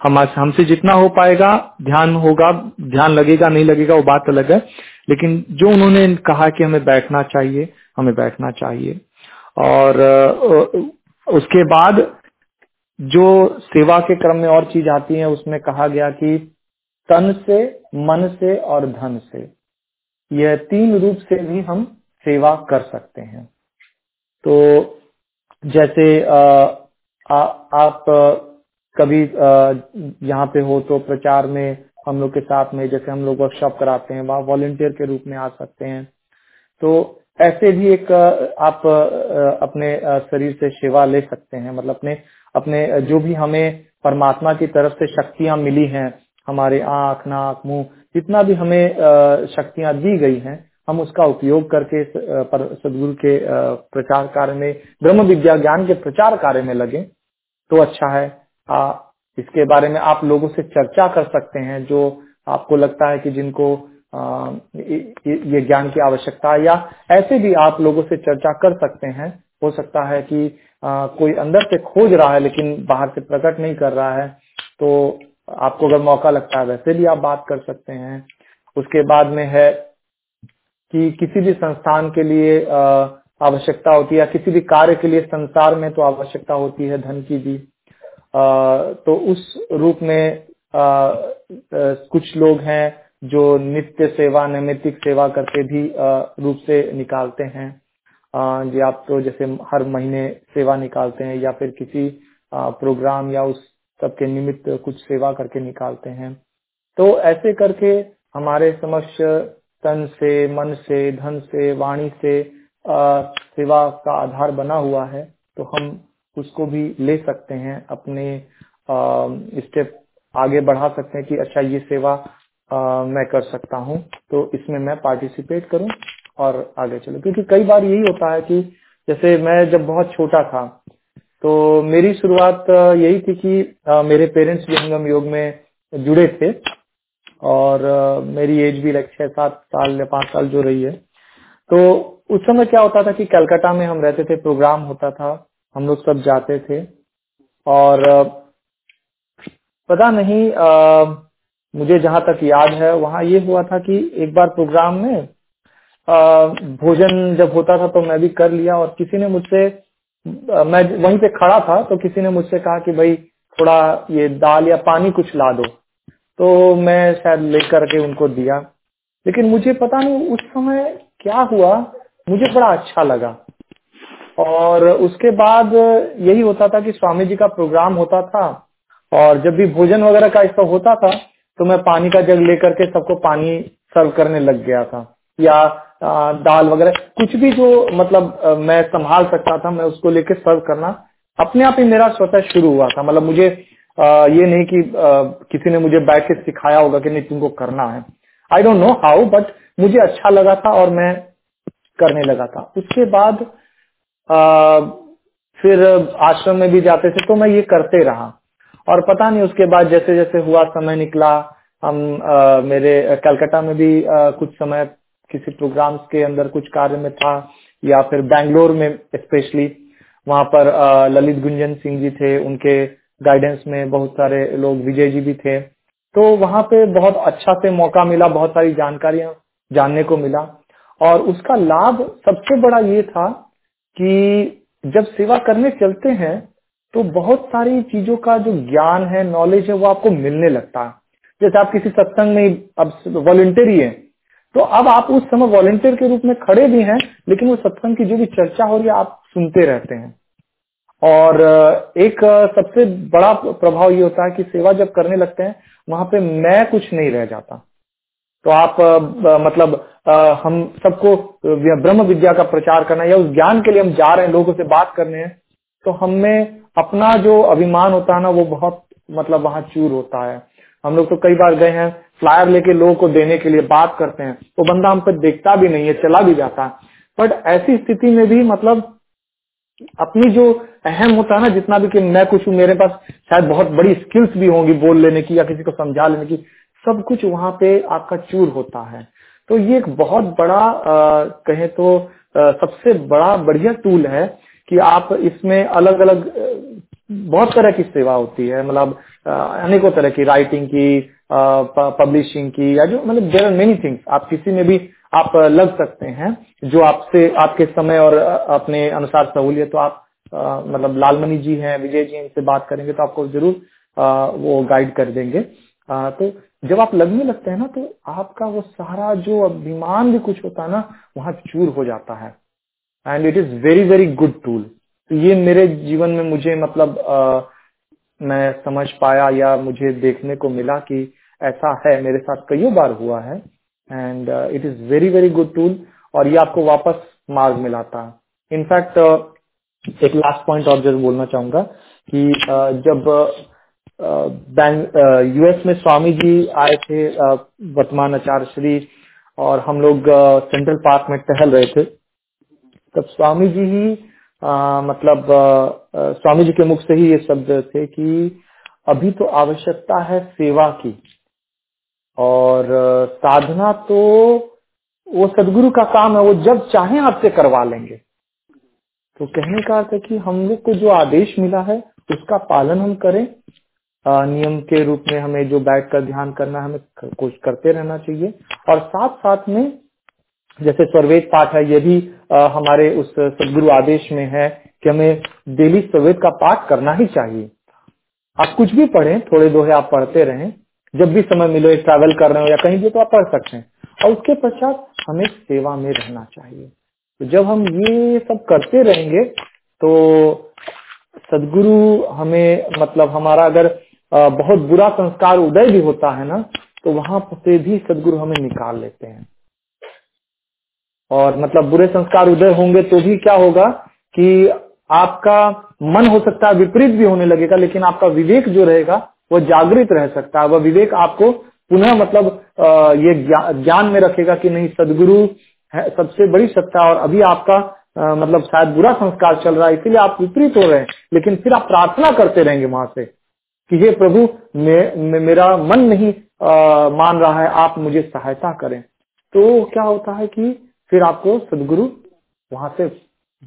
हम हमसे जितना हो पाएगा, ध्यान होगा, ध्यान लगेगा, नहीं लगेगा, वो बात अलग है। लेकिन जो उन्होंने कहा कि हमें बैठना चाहिए, हमें बैठना चाहिए। और उसके बाद जो सेवा के क्रम में और चीज़ आती है, उसमें कहा गया कि तन से, मन से और धन से, यह तीन रूप से भी हम सेवा कर सकते हैं। तो जैसे आ, आ, आप कभी यहाँ पे हो तो प्रचार में हम लोग के साथ में जैसे हम लोग वर्कशॉप कराते हैं वहाँ वॉलेंटियर के रूप में आ सकते हैं। तो ऐसे भी एक आप अपने शरीर से सेवा ले सकते हैं। मतलब अपने अपने जो भी हमें परमात्मा की तरफ़ से शक्तियाँ मिली हैं हमारे आँख नाक मुँह जितना भी हमें शक्तियाँ दी गई हैं हम उसका उपयोग करके सदगुरु के प्रचार कार्य में ब्रह्म विद्या ज्ञान के प्रचार कार्य में लगे तो अच्छा है। आ, इसके बारे में आप लोगों से चर्चा कर सकते हैं जो आपको लगता है कि जिनको आ, ये ज्ञान की आवश्यकता या ऐसे भी आप लोगों से चर्चा कर सकते हैं। हो सकता है कि आ, कोई अंदर से खोज रहा है लेकिन बाहर से प्रकट नहीं कर रहा है तो आपको अगर मौका लगता है वैसे भी आप बात कर सकते हैं। उसके बाद में है कि किसी भी संस्थान के लिए आवश्यकता होती है या किसी भी कार्य के लिए संसार में तो आवश्यकता होती है धन की भी तो उस रूप में कुछ लोग हैं जो नित्य सेवा नैमितिक सेवा करके भी रूप से निकालते हैं। जी आप तो जैसे हर महीने सेवा निकालते हैं या फिर किसी प्रोग्राम या उस सबके निमित्त कुछ सेवा करके निकालते हैं। तो ऐसे करके हमारे समक्ष तन से मन से धन से वाणी से आ, सेवा का आधार बना हुआ है तो हम उसको भी ले सकते हैं अपने स्टेप आगे बढ़ा सकते हैं कि अच्छा ये सेवा आ, मैं कर सकता हूँ तो इसमें मैं पार्टिसिपेट करूँ और आगे चलो। क्योंकि कई बार यही होता है कि जैसे मैं जब बहुत छोटा था तो मेरी शुरुआत यही थी कि आ, मेरे पेरेंट्स भी हंगम योग में जुड़े थे और मेरी एज भी लाइक छह सात साल या पाँच साल जो रही है। तो उस समय क्या होता था कि कलकत्ता में हम रहते थे प्रोग्राम होता था हम लोग सब जाते थे। और पता नहीं आ, मुझे जहाँ तक याद है वहाँ ये हुआ था कि एक बार प्रोग्राम में आ, भोजन जब होता था तो मैं भी कर लिया और किसी ने मुझसे मैं वहीं पे खड़ा था तो किसी ने मुझसे कहा कि भाई थोड़ा ये दाल या पानी कुछ ला दो। तो मैं शायद लेकर के उनको दिया। लेकिन मुझे पता नहीं उस समय क्या हुआ। मुझे बड़ा अच्छा लगा। और उसके बाद यही होता था कि स्वामी जी का प्रोग्राम होता था। और जब भी भोजन वगैरह का ऐसा होता था तो मैं पानी का जग लेकर के सबको पानी सर्व करने लग गया था। या दाल वगैरह, कुछ भी जो मतलब मैं संभाल सकता था, मैं उसको लेकर सर्व करना, अपने आप ही मेरा स्वतः शुरू हुआ था। मतलब मुझे ये नहीं कि किसी ने मुझे बैठ के सिखाया होगा कि नहीं, तुमको करना है। I don't know how but मुझे अच्छा लगा था और मैं करने लगा था। उसके बाद फिर आश्रम में भी जाते थे तो मैं ये करते रहा। और पता नहीं, उसके बाद जैसे जैसे हुआ, समय निकला, हम मेरे, कलकत्ता में भी कुछ समय किसी प्रोग्राम्स के अंदर कुछ कार्य में था, या फिर बैंगलोर में स्पेशली वहाँ पर ललित गुंजन सिंह जी थे, उनके गाइडेंस में बहुत सारे लोग, विजय जी भी थे। तो वहाँ पे बहुत अच्छा से मौका मिला, बहुत सारी जानकारियाँ जानने को मिला। और उसका लाभ सबसे बड़ा ये था कि जब सेवा करने चलते हैं तो बहुत सारी चीज़ों का जो ज्ञान है नॉलेज है, वो आपको मिलने लगता है। जैसे आप किसी सत्संग में अब वॉलेंटियर ही है तो अब आप उस समय वॉलेंटियर के रूप में खड़े भी हैं, लेकिन वो सत्संग की जो भी चर्चा हो रही है, आप सुनते रहते हैं। और एक सबसे बड़ा प्रभाव ये होता है कि सेवा जब करने लगते हैं, वहाँ पे मैं कुछ नहीं रह जाता। तो आप मतलब हम सबको ब्रह्म विद्या का प्रचार करना या उस ज्ञान के लिए हम जा रहे हैं, लोगों से बात करने हैं तो हमें अपना जो अभिमान होता है ना, वो बहुत मतलब वहाँ चूर होता है। हम लोग तो कई बार गए हैं, फ्लायर लेके लोगों को देने के लिए बात करते हैं वो बंदा हम पर देखता भी नहीं है, चला भी जाता है। बट ऐसी स्थिति में भी मतलब अपनी जो अहम होता है ना जितना भी कि मैं कुछ हूँ मेरे पास शायद बहुत बड़ी स्किल्स भी होंगी बोल लेने की या किसी को समझा लेने की सब कुछ वहाँ पे आपका चूर होता है। तो ये एक बहुत बड़ा आ, कहें तो आ, सबसे बड़ा बढ़िया टूल है कि आप इसमें अलग अलग बहुत तरह की सेवा होती है। मतलब अनेकों तरह की राइटिंग की पब्लिशिंग की या जो मतलब देर आर मेनी थिंग्स आप किसी में भी आप लग सकते हैं जो आपसे आपके समय और अपने अनुसार सहूलियत तो आप आ, मतलब लालमणि जी हैं विजय जी इनसे बात करेंगे तो आपको ज़रूर आ, वो गाइड कर देंगे। आ, तो जब आप लगने लगते हैं ना तो आपका वो सारा जो अभिमान भी कुछ होता है ना वहाँ चूर हो जाता है। And it is very very good tool तो ये मेरे जीवन में मुझे मतलब आ, मैं समझ पाया या मुझे देखने को मिला कि ऐसा है मेरे साथ कई बार हुआ है। And it is very very good tool और ये आपको वापस मार्ग मिलाता है। इनफैक्ट uh, एक लास्ट पॉइंट और ज़रूर बोलना चाहूँगा कि uh, जब यूएस uh, में स्वामी जी आए थे वर्तमान आचार्य श्री और हम लोग सेंट्रल पार्क में टहल रहे थे तब स्वामी जी ही आ, मतलब आ, स्वामी जी के मुख से ही ये शब्द थे कि अभी तो आवश्यकता है सेवा की। और साधना तो वो सदगुरु का काम है वो जब चाहे आपसे करवा लेंगे। तो कहने का अर्थ है कि हम लोग को जो आदेश मिला है उसका पालन हम करें। नियम के रूप में हमें जो बैठ कर ध्यान करना हमें कुछ करते रहना चाहिए। और साथ साथ में जैसे स्वर्वेद पाठ है ये भी आ, हमारे उस सदगुरु आदेश में है कि हमें डेली स्वर्वेद का पाठ करना ही चाहिए। आप कुछ भी पढ़ें थोड़े दोहे आप पढ़ते रहें जब भी समय मिले ट्रैवल कर रहे हो या कहीं भी तो आप पढ़ सकते हैं। और उसके पश्चात हमें सेवा में रहना चाहिए। तो जब हम ये सब करते रहेंगे तो सदगुरु हमें मतलब हमारा अगर बहुत बुरा संस्कार, उदय भी होता है ना तो वहाँ से भी सदगुरु हमें निकाल लेते हैं। और मतलब बुरे संस्कार उदय होंगे तो भी क्या होगा कि आपका मन हो सकता है विपरीत भी होने लगेगा, लेकिन आपका विवेक जो रहेगा वो जागृत रह सकता है वह विवेक आपको पुनः मतलब ये ज्ञान में रखेगा कि नहीं सदगुरु है सबसे बड़ी सत्ता और अभी आपका मतलब शायद बुरा संस्कार चल रहा है इसीलिए आप विपरीत हो रहे हैं लेकिन फिर आप प्रार्थना करते रहेंगे वहाँ से कि हे प्रभु मे, मे, मेरा मन नहीं आ, मान रहा है आप मुझे सहायता करें। तो क्या होता है कि फिर आपको सदगुरु वहाँ से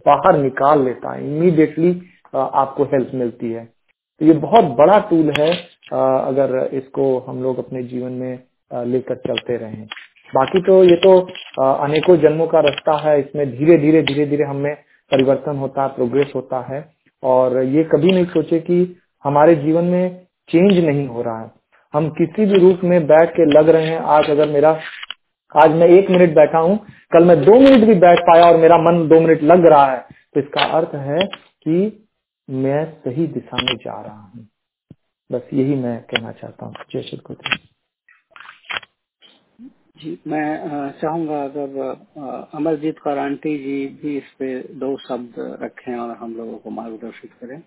बाहर निकाल लेता है इमीडिएटली आपको हेल्प मिलती है। तो ये बहुत बड़ा टूल है अगर इसको हम लोग अपने जीवन में लेकर चलते रहें। बाकी तो ये तो अनेकों जन्मों का रास्ता है। इसमें धीरे धीरे धीरे धीरे हमें परिवर्तन होता है प्रोग्रेस होता है। और ये कभी नहीं सोचे कि हमारे जीवन में चेंज नहीं हो रहा है। हम किसी भी रूप में बैठ के लग रहे हैं, आज अगर मेरा, आज मैं एक मिनट बैठा हूँ, कल मैं दो मिनट भी बैठ पाया और मेरा मन दो मिनट लग रहा है तो इसका अर्थ है कि मैं सही दिशा में जा रहा हूँ। बस यही मैं कहना चाहता हूँ। जय श्री कृष्ण। जी मैं चाहूँगा अगर अमरजीत कौर आंटी जी भी इस पे दो शब्द रखें और हम लोगों को मार्गदर्शित करें।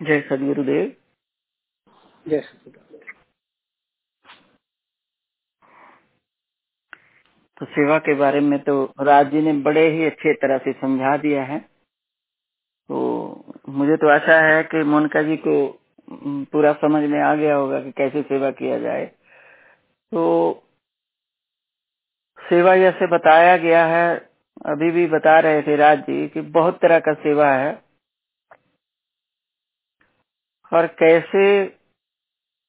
जय सदगुरुदेव जय सदगुरुदेव तो सेवा के बारे में तो राज जी ने बड़े ही अच्छे तरह से समझा दिया है। तो मुझे तो आशा है कि मोनिका जी को पूरा समझ में आ गया होगा कि कैसे सेवा किया जाए। तो सेवा जैसे बताया गया है, अभी भी बता रहे थे राज जी कि बहुत तरह का सेवा है। और कैसे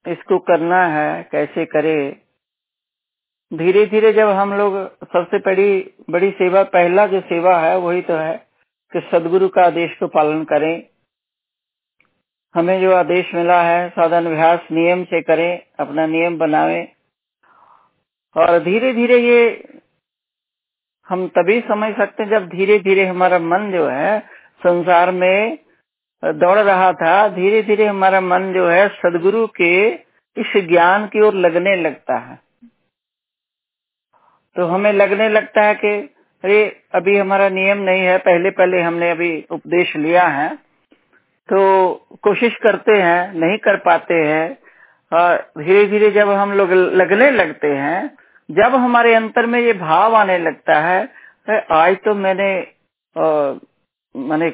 इसको करना है, कैसे करे धीरे धीरे जब हम लोग सबसे बड़ी बड़ी सेवा, पहला जो सेवा है, वही तो है कि सदगुरु का आदेश को पालन करें। हमें जो आदेश मिला है साधन अभ्यास नियम से करें, अपना नियम बनावें और धीरे धीरे ये, हम तभी समझ सकते हैं जब धीरे धीरे हमारा मन जो है, संसार में दौड़ रहा था धीरे धीरे हमारा मन जो है, सदगुरु के इस ज्ञान की ओर लगने लगता है। तो हमें लगने लगता है कि, अरे, अभी हमारा नियम नहीं है, पहले पहले हमने अभी उपदेश लिया है। तो कोशिश करते हैं, नहीं कर पाते हैं, और धीरे धीरे जब हम लोग लगने लगते हैं, जब हमारे अंतर में ये भाव आने लगता है आज तो मैंने मैंने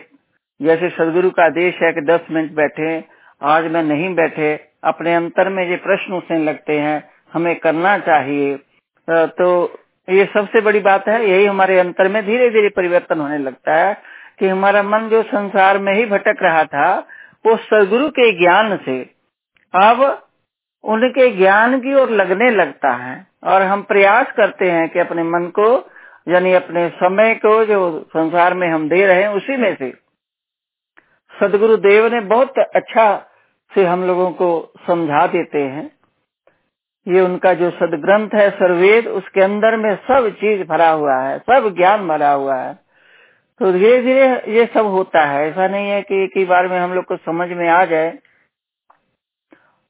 जैसे सदगुरु का आदेश है कि दस मिनट बैठे, आज मैं नहीं बैठे, अपने अंतर में ये प्रश्न उठने लगते हैं, हमें करना चाहिए। तो ये सबसे बड़ी बात है, यही हमारे अंतर में धीरे धीरे परिवर्तन होने लगता है कि हमारा मन जो संसार में ही भटक रहा था, वो सदगुरु के ज्ञान से अब उनके ज्ञान की ओर लगने लगता है। और हम प्रयास करते हैं कि अपने मन को, यानी अपने समय को जो संसार में हम दे रहे हैं, उसी में से सदगुरु देव ने बहुत अच्छा से हम लोगों को समझा देते हैं। ये उनका जो सदग्रंथ है, सर्वेद, उसके अंदर में सब चीज़ भरा हुआ है, सब ज्ञान भरा हुआ है। तो धीरे धीरे ये सब होता है। ऐसा नहीं है कि एक ही बार में हम लोग को समझ में आ जाए।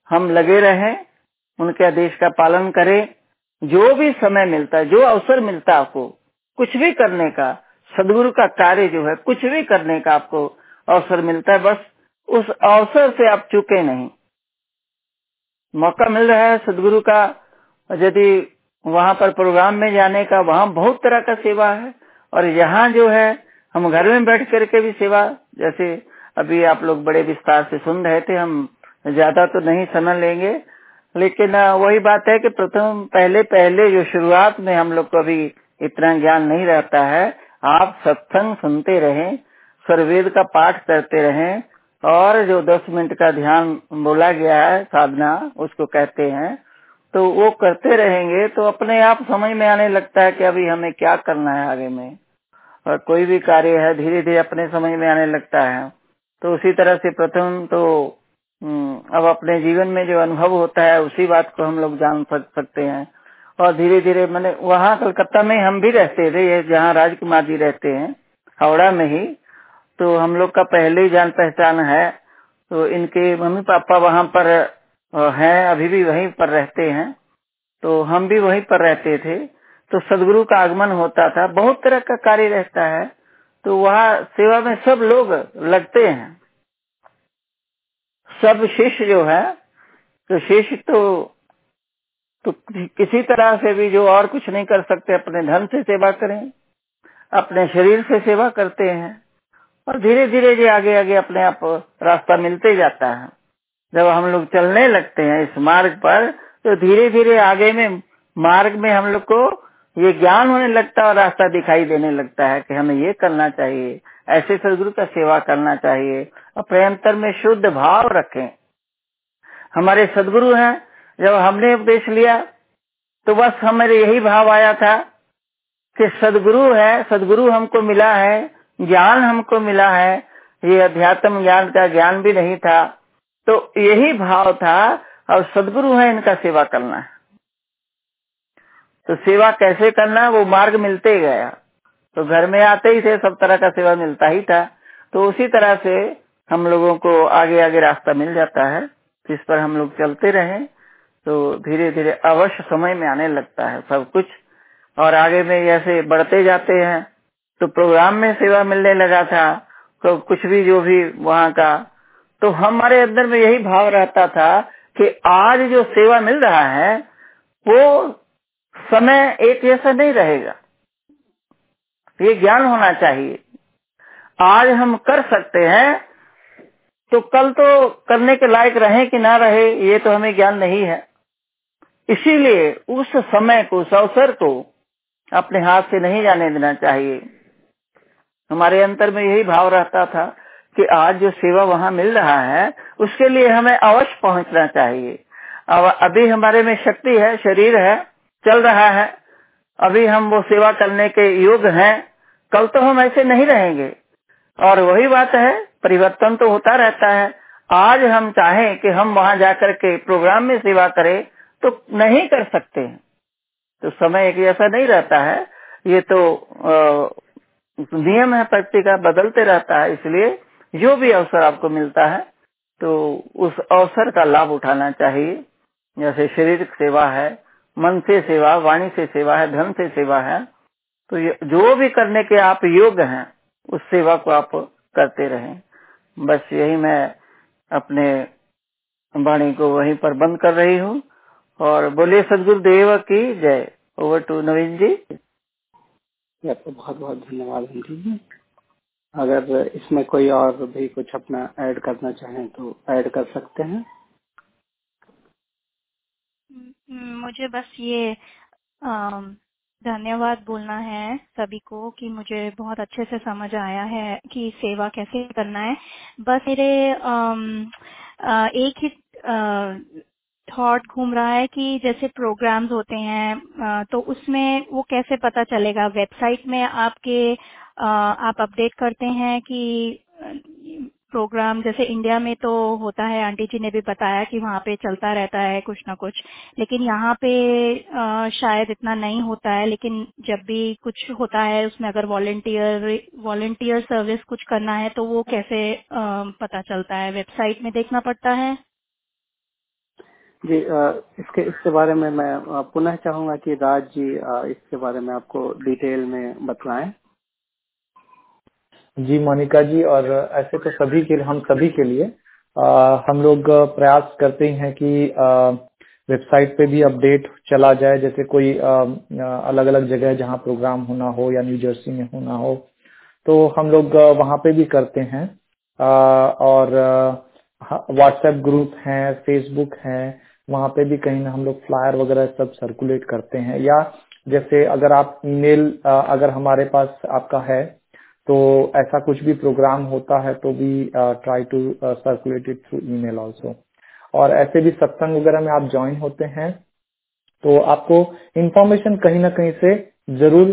हम लगे रहें, उनके आदेश का पालन करें। जो भी समय मिलता है, जो अवसर मिलता है आपको, कुछ भी करने का, सदगुरु का कार्य जो है, कुछ भी करने का आपको अवसर मिलता है, बस उस अवसर से आप चुके नहीं। मौका मिल रहा है सदगुरु का। यदि वहाँ पर प्रोग्राम में जाने का, वहाँ बहुत तरह का सेवा है। और यहाँ जो है, हम घर में बैठ करके भी सेवा, जैसे अभी आप लोग बड़े विस्तार से सुन रहे थे, हम ज़्यादा तो नहीं समय लेंगे। लेकिन वही बात है कि प्रथम, पहले पहले जो शुरुआत में हम लोग को अभी इतना ज्ञान नहीं रहता है, आप सत्संग सुनते रहें सर्वेद का पाठ करते रहें और जो दस मिनट का ध्यान बोला गया है, साधना, उसको कहते हैं तो वो करते रहेंगे तो अपने आप समझ में आने लगता है कि अभी हमें क्या करना है आगे में। और कोई भी कार्य है धीरे धीरे अपने समझ में आने लगता है। तो उसी तरह से प्रथम तो अब अपने जीवन में जो अनुभव होता है, उसी बात को हम लोग जान सकते हैं। और धीरे धीरे मैंने वहाँ कलकत्ता में हम भी रहते थे जहाँ राजकुमार जी रहते हैं, हावड़ा में ही। तो हम लोग का पहले ही जान पहचान है तो इनके मम्मी पापा वहाँ पर हैं, अभी भी वहीं पर रहते हैं। तो हम भी वहीं पर रहते थे। तो सदगुरु का आगमन होता था, बहुत तरह का कार्य रहता है। तो वहाँ सेवा में सब लोग लगते हैं। सब शिष्य जो है तो शिष्य तो तो किसी तरह से भी जो और कुछ नहीं कर सकते, अपने धन से सेवा करें, अपने शरीर से सेवा करते हैं। और धीरे धीरे जो आगे आगे अपने आप रास्ता मिलते जाता है। जब हम लोग चलने लगते हैं इस मार्ग पर तो धीरे धीरे आगे में, मार्ग में हम लोग को ये ज्ञान होने लगता है और रास्ता दिखाई देने लगता है कि हमें ये करना चाहिए, ऐसे सदगुरु का सेवा करना चाहिए। और प्रेमतर में शुद्ध भाव रखें। हमारे सदगुरु हैं, जब हमने उपदेश लिया तो बस हमारे यही भाव आया था कि सदगुरु है, सदगुरु हमको मिला है ज्ञान हमको मिला है, ये अध्यात्म ज्ञान का ज्ञान भी नहीं था तो यही भाव था, और सदगुरु है, इनका सेवा करना है। तो सेवा कैसे करना, वो मार्ग मिलते गया। तो घर में आते ही थे, सब तरह का सेवा मिलता ही था। तो उसी तरह से हम लोगों को आगे आगे रास्ता मिल जाता है, जिस पर हम लोग चलते रहे तो धीरे धीरे अवश्य समय में आने लगता है सब कुछ। और आगे में ऐसे बढ़ते जाते हैं तो प्रोग्राम में सेवा मिलने लगा था तो कुछ भी जो भी वहाँ का तो हमारे अंदर में यही भाव रहता था कि आज जो सेवा मिल रहा है, वो समय एक जैसा नहीं रहेगा। ये ज्ञान होना चाहिए। आज हम कर सकते हैं तो कल तो करने के लायक रहे कि ना रहे, ये तो हमें ज्ञान नहीं है। इसीलिए उस समय को, उस अवसर को अपने हाथ से नहीं जाने देना चाहिए। हमारे अंतर में यही भाव रहता था कि आज जो सेवा वहाँ मिल रहा है, उसके लिए हमें अवश्य पहुँचना चाहिए। अब अभी हमारे में शक्ति है, शरीर है, चल रहा है, अभी हम वो सेवा करने के योग हैं, कल तो हम ऐसे नहीं रहेंगे। और वही बात है, परिवर्तन तो होता रहता है। आज हम चाहें कि हम वहाँ जाकर के प्रोग्राम में सेवा करें तो नहीं कर सकते तो समय एक जैसा नहीं रहता है। ये तो नियम है प्रकृति का बदलते रहता है, इसलिए जो भी अवसर आपको मिलता है तो उस अवसर का लाभ उठाना चाहिए। जैसे शारीरिक सेवा है, मन से सेवा, वाणी से सेवा है, धन से सेवा है तो जो भी करने के आप योग्य हैं, उस सेवा को आप करते रहें। बस यही मैं अपने वाणी को वहीं पर बंद कर रही हूँ, और बोलिए सदगुरु देव की जय। Over to Naveen ji. आपको बहुत बहुत धन्यवाद हिंदी जी अगर इसमें कोई और भी कुछ अपना ऐड करना चाहें तो ऐड कर सकते हैं। मुझे बस ये धन्यवाद बोलना है सभी को कि मुझे बहुत अच्छे से समझ आया है कि सेवा कैसे करना है। बस मेरे एक ही थॉट घूम रहा है कि जैसे प्रोग्राम्स होते हैं तो उसमें वो कैसे पता चलेगा? वेबसाइट में आपके आप अपडेट करते हैं कि प्रोग्राम जैसे इंडिया में तो होता है आंटी जी ने भी बताया कि वहाँ पे चलता रहता है कुछ ना कुछ, लेकिन यहाँ पे शायद इतना नहीं होता है, लेकिन जब भी कुछ होता है उसमें अगर वॉलेंटियर वॉलेंटियर सर्विस कुछ करना है तो वो कैसे पता चलता है? वेबसाइट में देखना पड़ता है। जी इसके इसके बारे में मैं पुनः चाहूँगा कि राज जी इसके बारे में आपको डिटेल में बतलाएँ। जी मोनिका जी और ऐसे तो सभी के हम सभी के लिए आ, हम लोग प्रयास करते हैं कि वेबसाइट पे भी अपडेट चला जाए जैसे कोई अलग अलग जगह जहाँ प्रोग्राम होना हो या न्यू जर्सी में होना हो तो हम लोग वहाँ पे भी करते हैं। आ, और व्हाट्सएप ग्रुप हैं फेसबुक हैं वहाँ पे भी कहीं ना हम लोग फ्लायर वगैरह सब सर्कुलेट करते हैं। या जैसे अगर आप ईमेल अगर हमारे पास आपका है तो ऐसा कुछ भी प्रोग्राम होता है तो भी try to circulate it through email also और ऐसे भी सत्संग वगैरह में आप ज्वाइन होते हैं तो आपको इंफॉर्मेशन कहीं ना कहीं से ज़रूर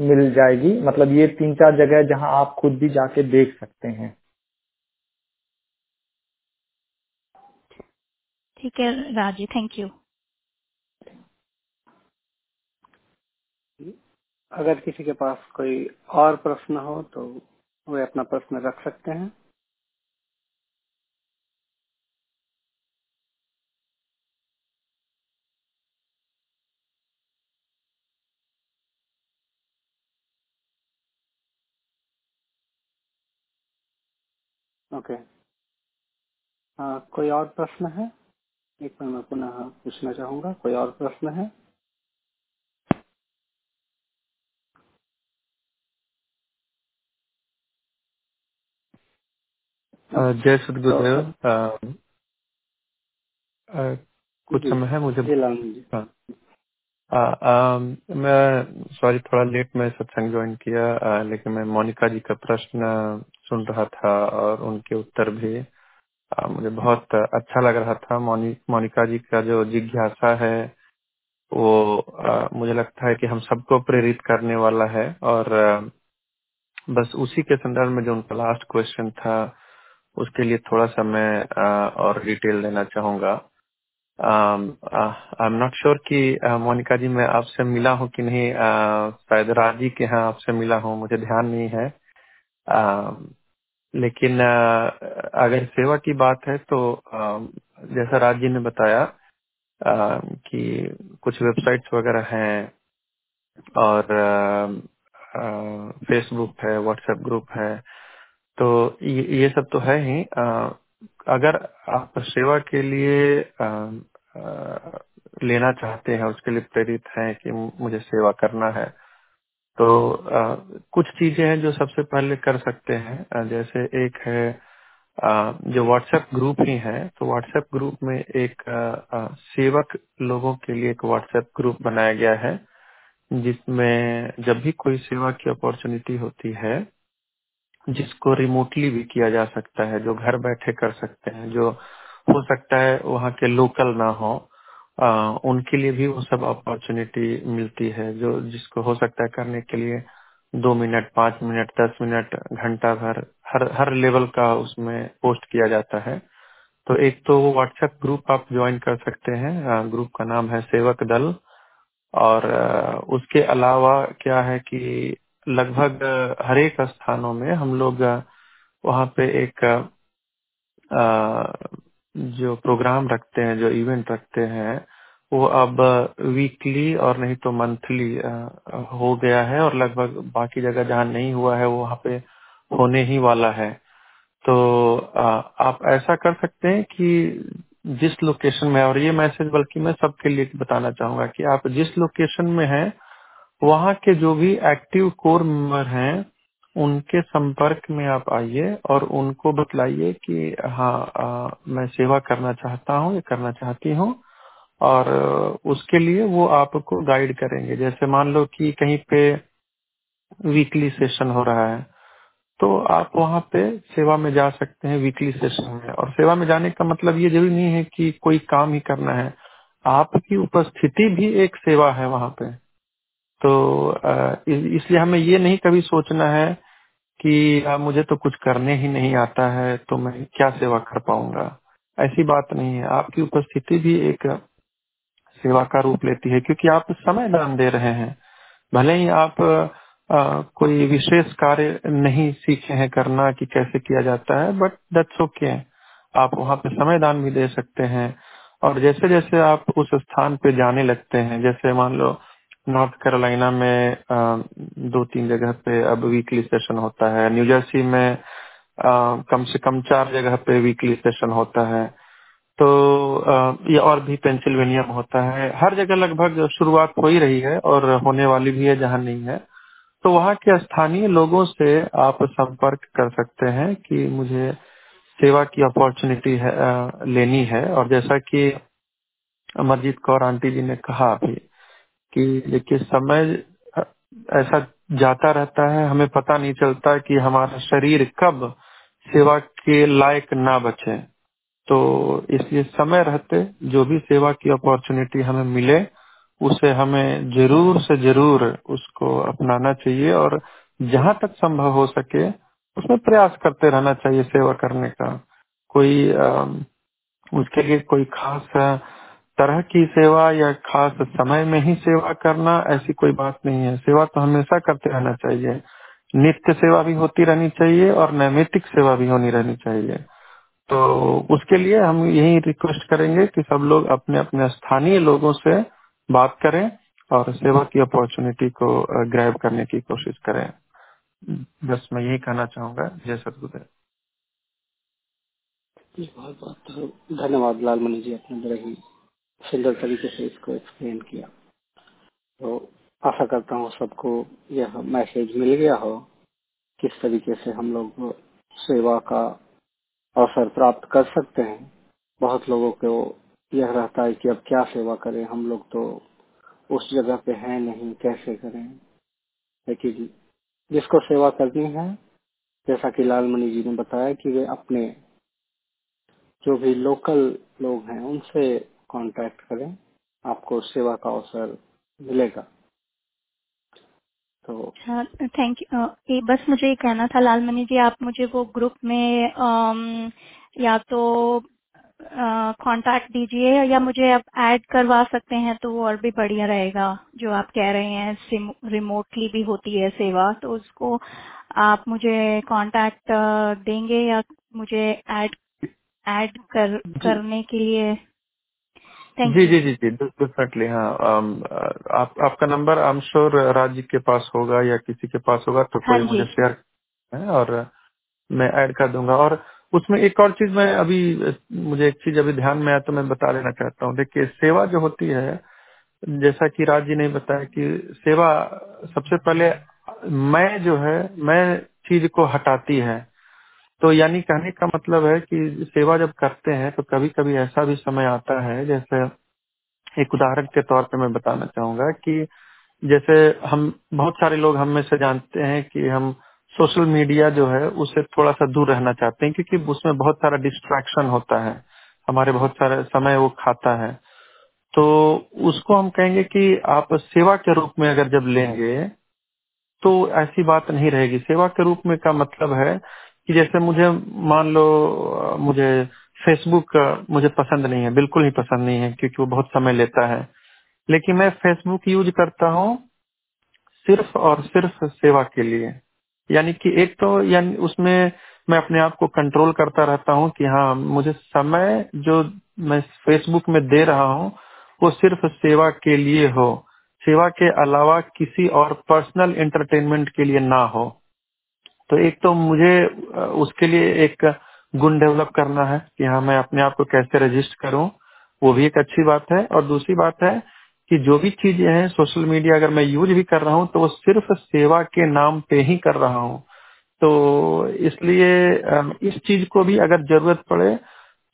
मिल जाएगी। मतलब ये तीन चार जगह जहाँ आप खुद भी जाके देख सकते हैं। ठीक है राज़ी थैंक यू अगर किसी के पास कोई और प्रश्न हो तो वे अपना प्रश्न रख सकते हैं। ओके हाँ कोई और प्रश्न है? एक बार मैं पुनः पूछना चाहूँगा कोई और प्रश्न है? जय सदगुरुदेव तो, कुछ समय है मुझे। हाँ। आ, आ, मैं सॉरी थोड़ा लेट में सत्संग ज्वाइन किया आ, लेकिन मैं मोनिका जी का प्रश्न सुन रहा था और उनके उत्तर भी। मुझे बहुत अच्छा लग रहा था मोनि, मोनिका जी का जो जिज्ञासा है वो आ, मुझे लगता है कि हम सबको प्रेरित करने वाला है और आ, बस उसी के संदर्भ में जो उनका लास्ट क्वेश्चन था उसके लिए थोड़ा सा मैं आ, और डिटेल देना चाहूँगा। आई एम नॉट श्योर कि मोनिका जी मैं आपसे मिला हूँ कि नहीं शायद राज़ी के यहाँ आपसे मिला हूँ मुझे ध्यान नहीं है। लेकिन अगर सेवा की बात है तो जैसा राज जी ने बताया uh, कि कुछ वेबसाइट्स वगैरह हैं और फेसबुक है व्हाट्सएप ग्रुप है तो ये, ये सब तो है ही। अगर आप सेवा के लिए लेना चाहते हैं उसके लिए प्रेरित हैं कि मुझे सेवा करना है तो आ, कुछ चीज़ें हैं जो सबसे पहले कर सकते हैं। जैसे एक है जो व्हाट्सएप ग्रुप ही है तो व्हाट्सएप ग्रुप में एक सेवक लोगों के लिए एक व्हाट्सएप ग्रुप बनाया गया है जिसमें जब भी कोई सेवा की अपॉर्चुनिटी होती है जिसको रिमोटली भी किया जा सकता है जो घर बैठे कर सकते हैं जो हो सकता है वहाँ के लोकल ना हो आ, उनके लिए भी वो सब अपॉर्चुनिटी मिलती है जो जिसको हो सकता है करने के लिए दो मिनट पाँच मिनट दस मिनट घंटा भर हर हर लेवल का उसमें पोस्ट किया जाता है। तो एक तो वो व्हाट्सएप ग्रुप आप ज्वाइन कर सकते हैं ग्रुप का नाम है सेवक दल। और उसके अलावा क्या है कि लगभग हरेक स्थानों में हम लोग वहाँ पे एक जो प्रोग्राम रखते हैं, जो इवेंट रखते हैं, वो अब वीकली और नहीं तो मंथली हो गया है और लगभग बाकी जगह जहाँ नहीं हुआ है वहाँ पे होने ही वाला है। तो आप ऐसा कर सकते हैं कि जिस लोकेशन में, और ये मैसेज बल्कि मैं सबके लिए बताना चाहूँगा कि आप जिस लोकेशन में हैं, वहाँ के जो भी एक्टिव कोर मेंबर हैं उनके संपर्क में आप आइए और उनको बतलाइए कि हाँ आ, मैं सेवा करना चाहता हूँ या करना चाहती हूँ और उसके लिए वो आपको गाइड करेंगे। जैसे मान लो कि कहीं पे वीकली सेशन हो रहा है तो आप वहाँ पे सेवा में जा सकते हैं वीकली सेशन में। और सेवा में जाने का मतलब ये ज़रूरी नहीं है कि कोई काम ही करना है। आपकी उपस्थिति भी एक सेवा है वहाँ पे। तो इसलिए हमें ये नहीं कभी सोचना है कि मुझे तो कुछ करने ही नहीं आता है तो मैं क्या सेवा कर पाऊँगा? ऐसी बात नहीं है। आपकी उपस्थिति भी एक सेवा का रूप लेती है क्योंकि आप समय दान दे रहे हैं। भले ही आप आ, कोई विशेष कार्य नहीं सीखे हैं करना कि कैसे किया जाता है बट दैट्स ओके आप वहाँ पे समय दान भी दे सकते हैं। और जैसे जैसे आप उस स्थान पे जाने लगते हैं जैसे मान लो नॉर्थ कैरोलिना में दो तीन जगह पे अब वीकली सेशन होता है। न्यू जर्सी में कम से कम चार जगह पे वीकली सेशन होता है। तो ये और भी पेंसिल्वेनिया में होता है। हर जगह लगभग शुरुआत हो ही रही है और होने वाली भी है, जहाँ नहीं है। तो वहाँ के स्थानीय लोगों से आप संपर्क कर सकते हैं कि मुझे सेवा की अपॉर्चुनिटी है लेनी है। और जैसा कि अमरजीत कौर आंटी जी ने कहा अभी कि देखिए समय ऐसा जाता रहता है हमें पता नहीं चलता कि हमारा शरीर कब सेवा के लायक ना बचे। तो इसलिए समय रहते जो भी सेवा की अपॉर्चुनिटी हमें मिले उसे हमें ज़रूर से ज़रूर उसको अपनाना चाहिए और जहाँ तक संभव हो सके उसमें प्रयास करते रहना चाहिए सेवा करने का। कोई अम, उसके लिए कोई खास तरह की सेवा या खास समय में ही सेवा करना ऐसी कोई बात नहीं है। सेवा तो हमेशा करते रहना चाहिए। नित्य सेवा भी होती रहनी चाहिए और नैमित्तिक सेवा भी होनी रहनी चाहिए। तो उसके लिए हम यही रिक्वेस्ट करेंगे कि सब लोग अपने अपने स्थानीय लोगों से बात करें और सेवा की अपॉर्चुनिटी को ग्रैब करने की कोशिश करें। बस मैं यही कहना चाहूँगा। जय सतगुरुदेव। जी बहुत बहुत धन्यवाद लालमणि जी आपने बड़े ही सुंदर तरीके से इसको एक्सप्लेन किया। तो आशा करता हूँ सबको यह मैसेज मिल गया हो, किस तरीके से हम लोग सेवा का अवसर प्राप्त कर सकते हैं। बहुत लोगों को यह रहता है कि अब क्या सेवा करें, हम लोग तो उस जगह पे हैं नहीं, कैसे करें? लेकिन जिसको सेवा करनी है, जैसा कि लालमणि जी ने बताया कि वे अपने जो भी लोकल लोग हैं, उनसे कांटेक्ट करें आपको सेवा का अवसर मिलेगा। तो थैंक यू ये बस मुझे ये कहना था लालमणि जी आप मुझे वो ग्रुप में अम, या तो कांटेक्ट दीजिए या मुझे आप ऐड करवा सकते हैं तो वो और भी बढ़िया रहेगा। जो आप कह रहे हैं रिमोटली भी होती है सेवा तो उसको आप मुझे कांटेक्ट देंगे या मुझे ऐड ऐड कर करने के लिए थैंक जी यू जी जी जी डेफिनेटली हाँ अम, आप आपका number I am sure Raj ji के पास होगा या किसी के पास होगा तो हाँ कोई जी। मुझे शेयर है और मैं ऐड कर दूँगा। और उसमें एक और चीज़ मैं अभी मुझे एक चीज़ अभी ध्यान में आया तो मैं बता लेना चाहता हूँ। देखिए सेवा जो होती है जैसा कि राज जी ने बताया कि सेवा सबसे पहले मैं जो है मैं चीज़ को हटाती है। तो यानी कहने का मतलब है कि सेवा जब करते हैं तो कभी कभी ऐसा भी समय आता है, जैसे एक उदाहरण के तौर पे मैं बताना चाहूँगा कि जैसे हम, बहुत सारे लोग हम में से जानते हैं कि हम सोशल मीडिया जो है उससे थोड़ा सा दूर रहना चाहते हैं, क्योंकि उसमें बहुत सारा डिस्ट्रैक्शन होता है। हमारे बहुत सारे समय वो खाता है। तो उसको हम कहेंगे कि आप सेवा के रूप में अगर जब लेंगे तो ऐसी बात नहीं रहेगी। सेवा के रूप में का मतलब है कि जैसे मुझे, मान लो, मुझे फेसबुक मुझे पसंद नहीं है, बिल्कुल ही पसंद नहीं है, क्योंकि वो बहुत समय लेता है। लेकिन मैं फेसबुक यूज़ करता हूँ सिर्फ़ और सिर्फ़ सेवा के लिए। यानी कि एक तो यानी उसमें मैं अपने आप को कंट्रोल करता रहता हूँ कि हाँ मुझे समय जो मैं फेसबुक में दे रहा हूँ, वो सिर्फ़ सेवा के लिए हो। सेवा के अलावा किसी और पर्सनल एंटरटेनमेंट के लिए ना हो। तो एक तो मुझे उसके लिए एक गुण डेवलप करना है कि हाँ मैं अपने आप को कैसे रजिस्ट करूँ, वो भी एक अच्छी बात है। और दूसरी बात है कि जो भी चीज़ें हैं, सोशल मीडिया अगर मैं यूज़ भी कर रहा हूँ तो वो सिर्फ़ सेवा के नाम पे ही कर रहा हूँ। तो इसलिए इस चीज़ को भी अगर ज़रूरत पड़े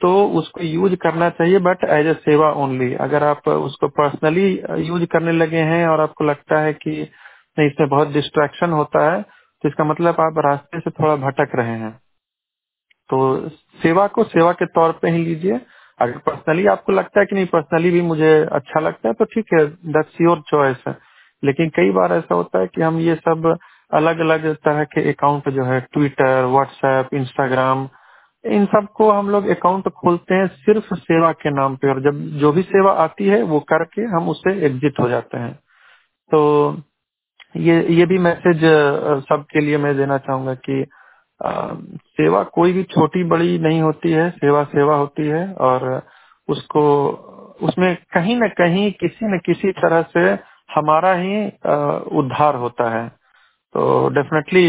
तो उसको यूज़ करना चाहिए, बट एज ए सेवा ओनली। अगर आप उसको पर्सनली यूज़ करने लगे हैं और आपको लगता है कि नहीं, इसमें बहुत डिस्ट्रैक्शन होता है तो इसका मतलब आप रास्ते से थोड़ा भटक रहे हैं। तो सेवा को सेवा के तौर पे ही लीजिए। अगर पर्सनली आपको लगता है कि नहीं, पर्सनली भी मुझे अच्छा लगता है तो ठीक है दैट्स योर चॉइस है। लेकिन कई बार ऐसा होता है कि हम ये सब अलग अलग तरह के अकाउंट जो है ट्विटर व्हाट्सएप इंस्टाग्राम इन सबको हम लोग अकाउंट खोलते हैं सिर्फ़ सेवा के नाम पे। और जब जो भी सेवा आती है, वो करके हम उससे एग्जिट हो जाते हैं। तो ये ये भी मैसेज सबके लिए मैं देना चाहूँगा कि अ, सेवा कोई भी छोटी बड़ी नहीं होती है सेवा सेवा होती है और उसको उसमें कहीं न कहीं किसी न किसी तरह से हमारा ही उद्धार होता है। तो डेफिनेटली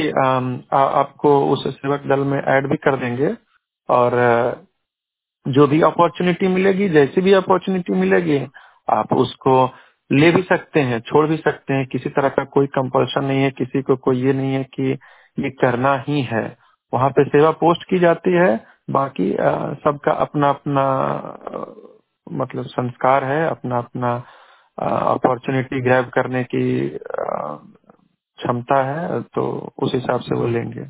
आपको उस सेवक दल में ऐड भी कर देंगे और जो भी अपॉर्चुनिटी मिलेगी जैसी भी अपॉर्चुनिटी मिलेगी आप उसको ले भी सकते हैं, छोड़ भी सकते हैं। किसी तरह का कोई कंपल्शन नहीं है, किसी को कोई ये नहीं है कि ये करना ही है। वहाँ पे सेवा पोस्ट की जाती है, बाकी सबका अपना अपना मतलब संस्कार है अपना अपना अपॉर्चुनिटी ग्रैब करने की क्षमता है तो उस हिसाब से वो लेंगे।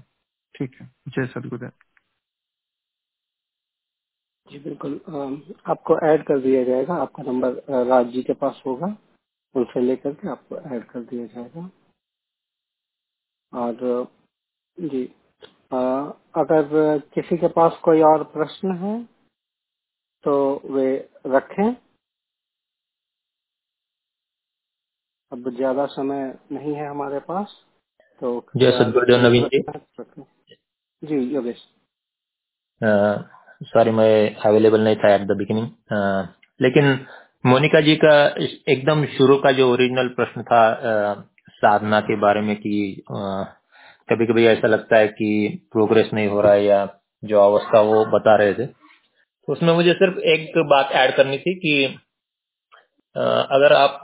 ठीक है। जय सदगुरुदेव जी बिल्कुल। आपको ऐड कर दिया जाएगा। आपका नंबर राज जी के पास होगा। उनसे लेकर के आपको ऐड कर दिया जाएगा। और जी अगर किसी के पास कोई और प्रश्न है तो वे रखें। अब ज़्यादा समय नहीं है हमारे पास तो जय सदगुरुदेव नवीन जी। जी योगेश। सॉरी मैं अवेलेबल नहीं था एट द बिगिनिंग लेकिन मोनिका जी का एकदम शुरू का जो ओरिजिनल प्रश्न था uh, साधना के बारे में कि कभी कभी ऐसा लगता है कि प्रोग्रेस नहीं हो रहा है या जो अवस्था वो बता रहे थे। तो उसमें मुझे सिर्फ़ एक बात ऐड करनी थी कि आ, अगर आप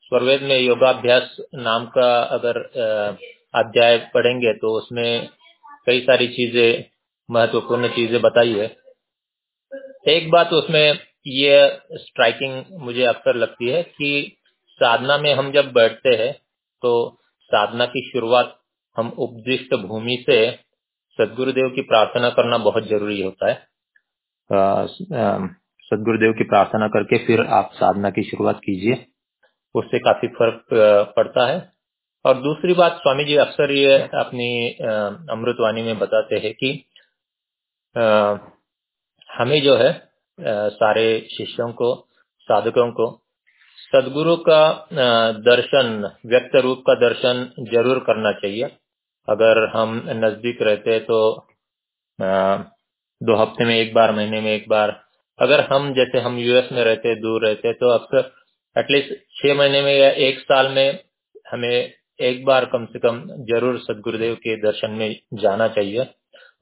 स्वरवेद में योगाभ्यास नाम का अगर अध्याय पढ़ेंगे तो उसमें कई सारी चीज़ें महत्वपूर्ण चीज़ें बताई है। एक बात उसमें ये स्ट्राइकिंग मुझे अक्सर लगती है कि साधना में हम जब बैठते हैं तो साधना की शुरुआत हम उपदिष्ट भूमि से सदगुरुदेव की प्रार्थना करना बहुत ज़रूरी होता है। सदगुरुदेव की प्रार्थना करके फिर आप साधना की शुरुआत कीजिए। उससे काफ़ी फ़र्क पड़ता है। और दूसरी बात स्वामी जी अक्सर ये अपनी अमृतवाणी में बताते हैं कि हमें जो है सारे शिष्यों को, साधकों को सदगुरु का दर्शन, व्यक्त रूप का दर्शन ज़रूर करना चाहिए। अगर हम नज़दीक रहते तो दो हफ़्ते में एक बार, महीने में एक बार। अगर हम, जैसे हम यूएस में रहते, दूर रहते तो अक्सर एटलीस्ट छह महीने में या एक साल में हमें एक बार कम से कम ज़रूर सदगुरुदेव के दर्शन में जाना चाहिए।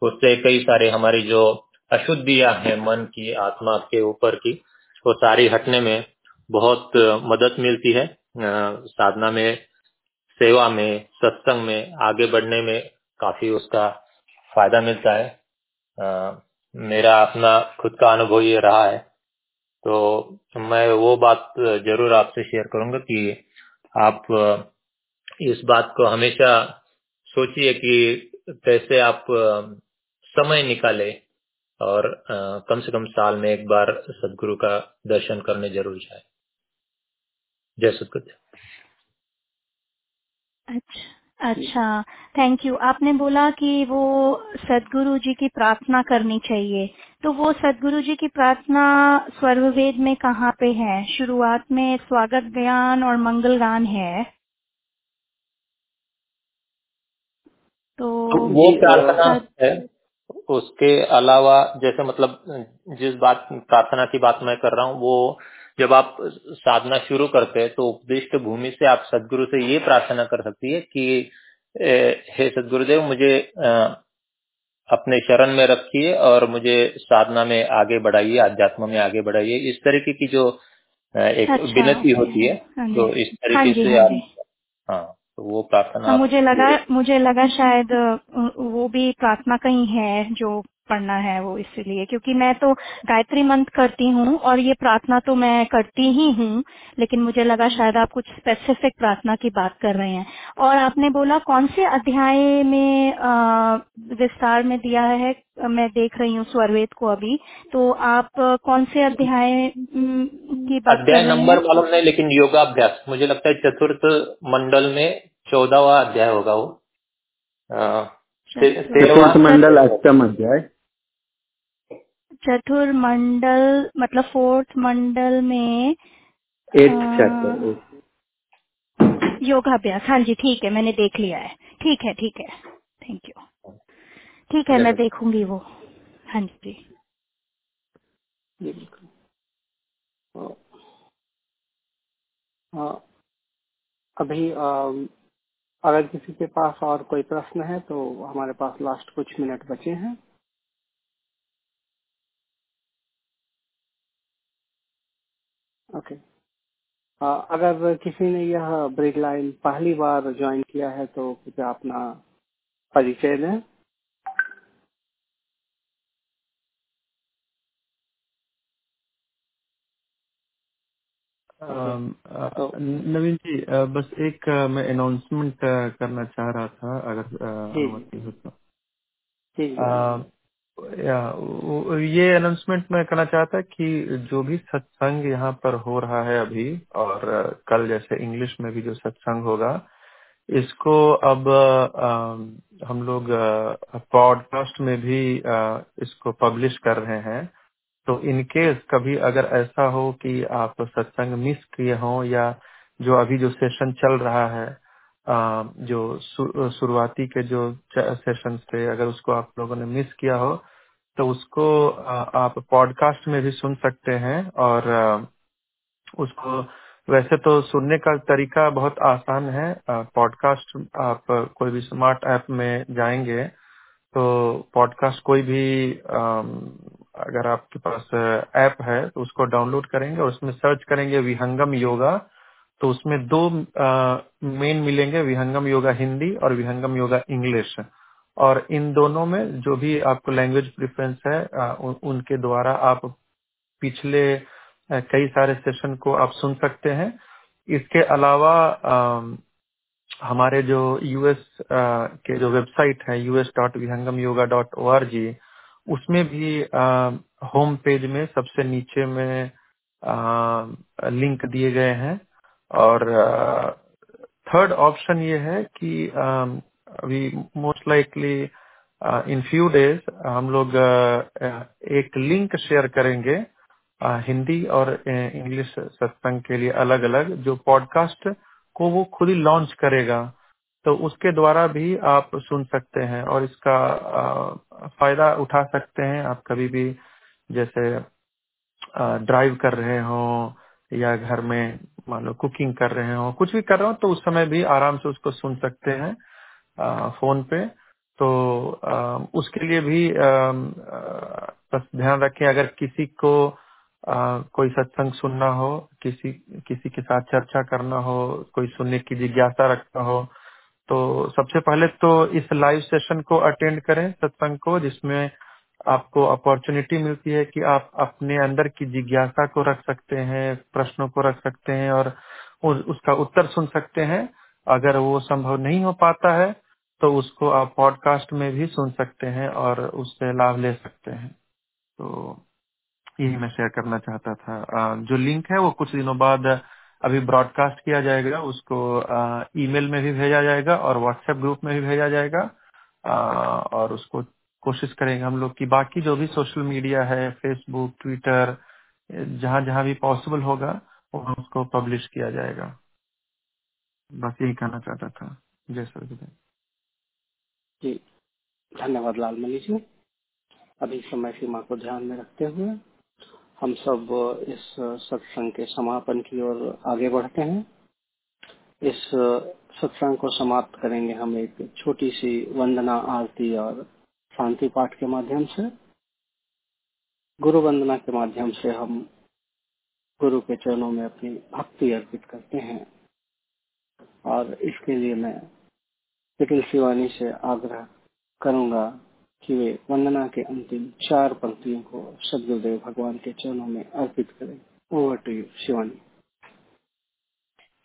उससे कई सारे हमारी जो अशुद्धियाँ हैं मन की आत्मा के ऊपर की वो सारी हटने में बहुत मदद मिलती है। साधना में सेवा में सत्संग में आगे बढ़ने में काफ़ी उसका फ़ायदा मिलता है। आ, मेरा अपना खुद का अनुभव ये रहा है। तो मैं वो बात ज़रूर आपसे शेयर करूँगा कि आप इस बात को हमेशा सोचिए कि कैसे आप समय निकाले और कम से कम साल में एक बार सदगुरु का दर्शन करने ज़रूर जाए। जय सदगुरु अच्छा अच्छा थैंक यू आपने बोला कि वो सदगुरु जी की प्रार्थना करनी चाहिए। तो वो सदगुरु जी की प्रार्थना स्वर्वेद में कहाँ पे है? शुरुआत में स्वागत ज्ञान और मंगल गान है। तो वो प्रार्थना है। उसके अलावा जैसे मतलब जिस बात प्रार्थना की बात मैं कर रहा हूँ वो जब आप साधना शुरू करते हैं तो उपदिष्ट भूमि से आप सदगुरु से ये प्रार्थना कर सकती है कि हे सदगुरुदेव मुझे अपने शरण में रखिए और मुझे साधना में आगे बढ़ाइए अध्यात्म में आगे बढ़ाइए। इस तरीके की जो एक विनती अच्छा, विनती होती है हाँ तो इस तरीके हाँ से हाँ आप हाँ। तो वो प्रार्थना हाँ, मुझे लगा मुझे लगा शायद वो भी प्रार्थना का ही है जो पढ़ना है वो इसीलिए क्योंकि मैं तो गायत्री मंत्र करती हूँ और ये प्रार्थना तो मैं करती ही हूँ लेकिन मुझे लगा शायद आप कुछ स्पेसिफिक प्रार्थना की बात कर रहे हैं। और आपने बोला कौन से अध्याय में आ, विस्तार में दिया है? मैं देख रही हूँ स्वरवेद को अभी। तो आप कौन से अध्याय की बात अध्याय नंबर हैं? मालूम नहीं लेकिन योगाभ्यास। मुझे लगता है चतुर्थ मंडल में चौदहवा अध्याय होगा वो। चतुर्थ मंडल अष्टम अध्याय। चतुर मंडल मतलब फोर्थ मंडल में योगाभ्यास। हाँ जी ठीक है मैंने देख लिया है। ठीक है ठीक है। थैंक यू ठीक है मैं देखूँगी वो। हाँ जी। हाँ। हाँ। अभी अगर किसी के पास और कोई प्रश्न है तो हमारे पास लास्ट कुछ मिनट बचे हैं। ओके अ, अगर किसी ने यह ब्रेक लाइन पहली बार ज्वाइन किया है तो कृपया अपना परिचय दें। अम, अ, तो नवीन जी बस एक मैं अनाउंसमेंट करना चाह रहा था अगर जी अनुमति हो तो। जी जी। या ये अनाउंसमेंट मैं करना चाहता कि जो भी सत्संग यहाँ पर हो रहा है अभी और कल जैसे इंग्लिश में भी जो सत्संग होगा इसको अब अ, हम लोग पॉडकास्ट में भी अ, इसको पब्लिश कर रहे हैं। तो इन केस कभी अगर ऐसा हो कि आप सत्संग मिस किए हों या जो अभी जो सेशन चल रहा है जो शुरुआती के जो सेशन थे, अगर उसको आप लोगों ने मिस किया हो तो उसको आप पॉडकास्ट में भी सुन सकते हैं और उसको, वैसे तो सुनने का तरीका बहुत आसान है। पॉडकास्ट आप कोई भी स्मार्ट ऐप में जाएँगे तो पॉडकास्ट कोई भी अगर आपके पास ऐप है तो उसको डाउनलोड करेंगे और उसमें सर्च करेंगे विहंगम योगा तो उसमें दो मेन मिलेंगे विहंगम योगा हिंदी और विहंगम योगा इंग्लिश। और इन दोनों में जो भी आपको लैंग्वेज प्रेफरेंस है अ, उन, उनके द्वारा आप पिछले अ, कई सारे सेशन को आप सुन सकते हैं। इसके अलावा अम, हमारे जो यूएस के जो वेबसाइट है US dot Vihangam Yoga dot O R G उसमें भी होम पेज में सबसे नीचे में लिंक दिए गए हैं। और थर्ड ऑप्शन ये है कि अभी most likely in few days हम लोग एक लिंक शेयर करेंगे हिंदी और इंग्लिश सत्संग के लिए अलग अलग जो पॉडकास्ट को वो खुद ही लॉन्च करेगा। तो उसके द्वारा भी आप सुन सकते हैं और इसका फ़ायदा उठा सकते हैं। आप कभी भी जैसे ड्राइव कर रहे हो या घर में मान कुकिंग कर रहे हो कुछ भी कर रहे हो तो उस समय भी आराम से उसको सुन सकते हैं अ, फ़ोन पे। तो अ, उसके लिए भी बस ध्यान रखें अगर किसी को अ, कोई सत्संग सुनना हो किसी किसी के साथ चर्चा करना हो कोई सुनने की जिज्ञासा रखना हो तो सबसे पहले तो इस लाइव सेशन को अटेंड करें सत्संग को जिसमें आपको अपॉर्चुनिटी मिलती है कि आप अपने अंदर की जिज्ञासा को रख सकते हैं प्रश्नों को रख सकते हैं और उस, उसका उत्तर सुन सकते हैं। अगर वो संभव नहीं हो पाता है तो उसको आप पॉडकास्ट में भी सुन सकते हैं और उससे लाभ ले सकते हैं। तो यही मैं शेयर करना चाहता था। जो लिंक है वो कुछ दिनों बाद अभी ब्रॉडकास्ट किया जाएगा उसको ईमेल में भी भेजा जाएगा और व्हाट्सएप ग्रुप में भी भेजा जाएगा। और उसको कोशिश करेंगे हम लोग कि। बाकी जो भी सोशल मीडिया है फेसबुक ट्विटर जहाँ जहाँ भी पॉसिबल होगा, वहाँ उसको पब्लिश किया जाएगा। बस यही कहना चाहता था। जय सर जी, धन्यवाद लाल लालमणि जी। अभी समय सीमा को ध्यान में रखते हुए हम सब इस सत्संग के समापन की ओर आगे बढ़ते हैं। इस सत्संग को समाप्त करेंगे हम एक छोटी सी वंदना आरती और शांति पाठ के माध्यम से, गुरु वंदना के माध्यम से हम गुरु के चरणों में अपनी भक्ति अर्पित करते हैं। और इसके लिए मैं निखिल शिवानी से आग्रह करूँगा कि वे वंदना के अंतिम चार पंक्तियों को सदगुरुदेव भगवान के चरणों में अर्पित करें। Over to you Shivani.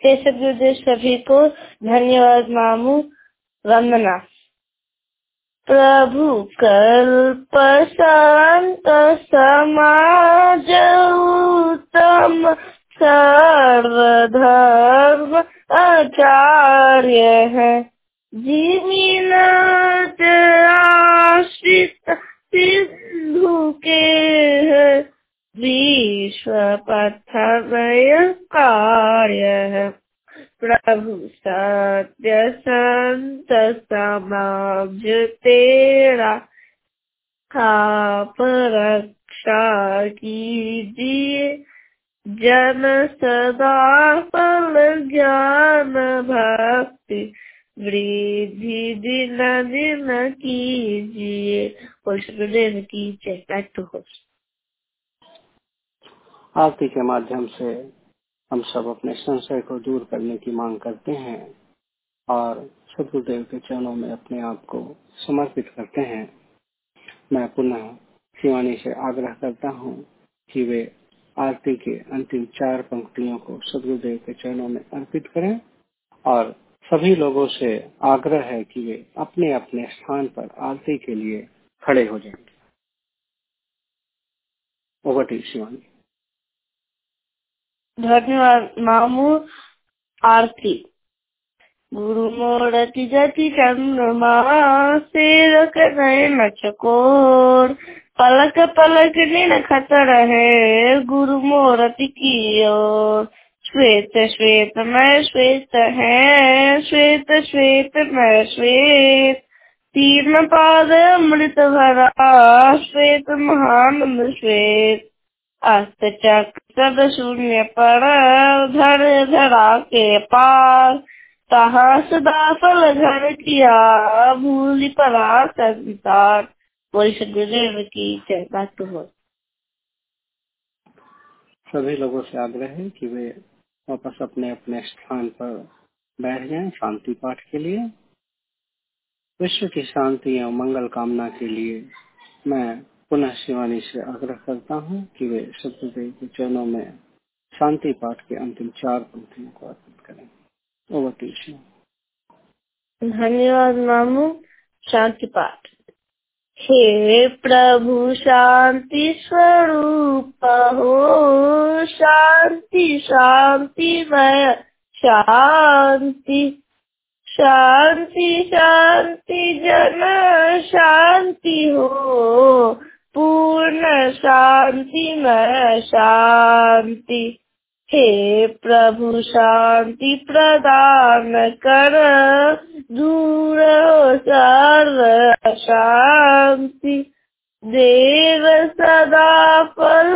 हे सदगुरुदेव सभी को धन्यवाद, मामू, वंदना। प्रभु कल्प शांत समाज उत्तम सर्वधर्म आचार्य है। जीविनाथ आश्रित सिंधु के है। विश्व पथ कार्य है। प्रभु सत्य संत समाज तेरा आप रक्षा कीजिए। जन सदा फल ज्ञान भक्ति वृद्धि दिन दिन कीजिए। पुष्पदेव की चेक टू होस्ट आरती के माध्यम से हम सब अपने संशय को दूर करने की मांग करते हैं और सदगुरुदेव के चरणों में अपने आप को समर्पित करते हैं। मैं पुनः शिवानी से आग्रह करता हूँ कि वे आरती के अंतिम चार पंक्तियों को सदगुरुदेव के चरणों में अर्पित करें और सभी लोगों से आग्रह है कि वे अपने अपने स्थान पर आरती के लिए खड़े हो जाएँगे ओवर शिवानी। धन्यवाद मामू आरती। गुरु मोरति जति चंद्रमा सिर नयन चकोर। पलक पलक दिन खत रहे गुरु मोरति की ओर। श्वेत श्वेत मैं श्वेत है, श्वेत श्वेत मैं श्वेत। तीर्ण पाद अमृत भरा, श्वेत महानंद श्वेत। अस्त चक सद शून्य पर धर धरा के पार। कहा सदा फल घर किया भूल परा संसार। गुरुदेव की जय। तो हो सभी लोगों से आग्रह है कि वे वापस अपने अपने स्थान पर बैठ जाएँ शांति पाठ के लिए। विश्व की शांति और मंगल कामना के लिए मैं पुनः शिवानी से आग्रह करता हूँ कि वे सत्यदेव के चरणों में शांति पाठ के अंतिम चार पंक्तियों को अर्पित करें। धन्यवाद मामू। शांति पाठ। हे प्रभु शांति स्वरूप हो, शांति शांति मय, शांति शांति शांति जन, शांति हो। पूर्ण शांति मय शांति। हे प्रभु, शांति प्रदान कर, दूर सर्व शांति। देव सदा फल,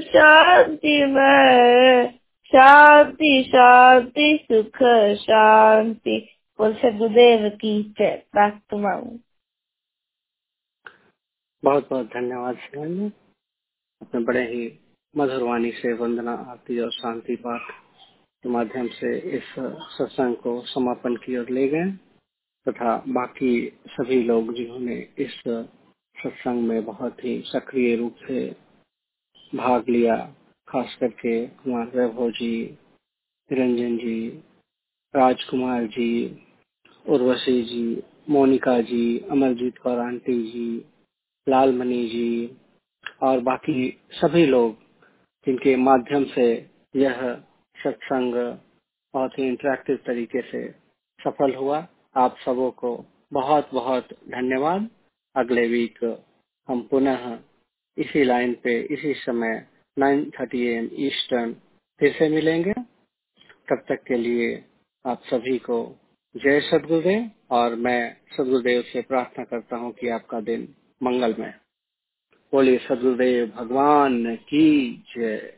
शांति, में शांति शांति, सुख, शांति। बोल, सदगुरुदेव की जय। बहुत बहुत धन्यवाद अपने बड़े ही मधुर वाणी से वंदना, आरती और शांति पाठ के माध्यम से इस सत्संग को समापन की ओर ले गए तथा बाकी सभी लोग जिन्होंने इस सत्संग में बहुत ही सक्रिय रूप से भाग लिया, खास करके कुमार वैभव जी, निरंजन जी, राजकुमार जी, उर्वशी जी, मोनिका जी, अमरजीत कौर आंटी जी लालमणि जी और बाकी सभी लोग जिनके माध्यम से यह सत्संग बहुत ही इंटरेक्टिव तरीके से सफल हुआ, आप सबों को बहुत बहुत धन्यवाद। अगले वीक हम पुनः इसी लाइन पे, इसी समय 9:30 थर्टी एम ईस्टर्न फिर से मिलेंगे। तब तक के लिए आप सभी को जय सदगुरुदेव और मैं सदगुरुदेव से प्रार्थना करता हूँ कि आपका दिन मंगलमय। बोलिए सदगुरुदेव भगवान की जय।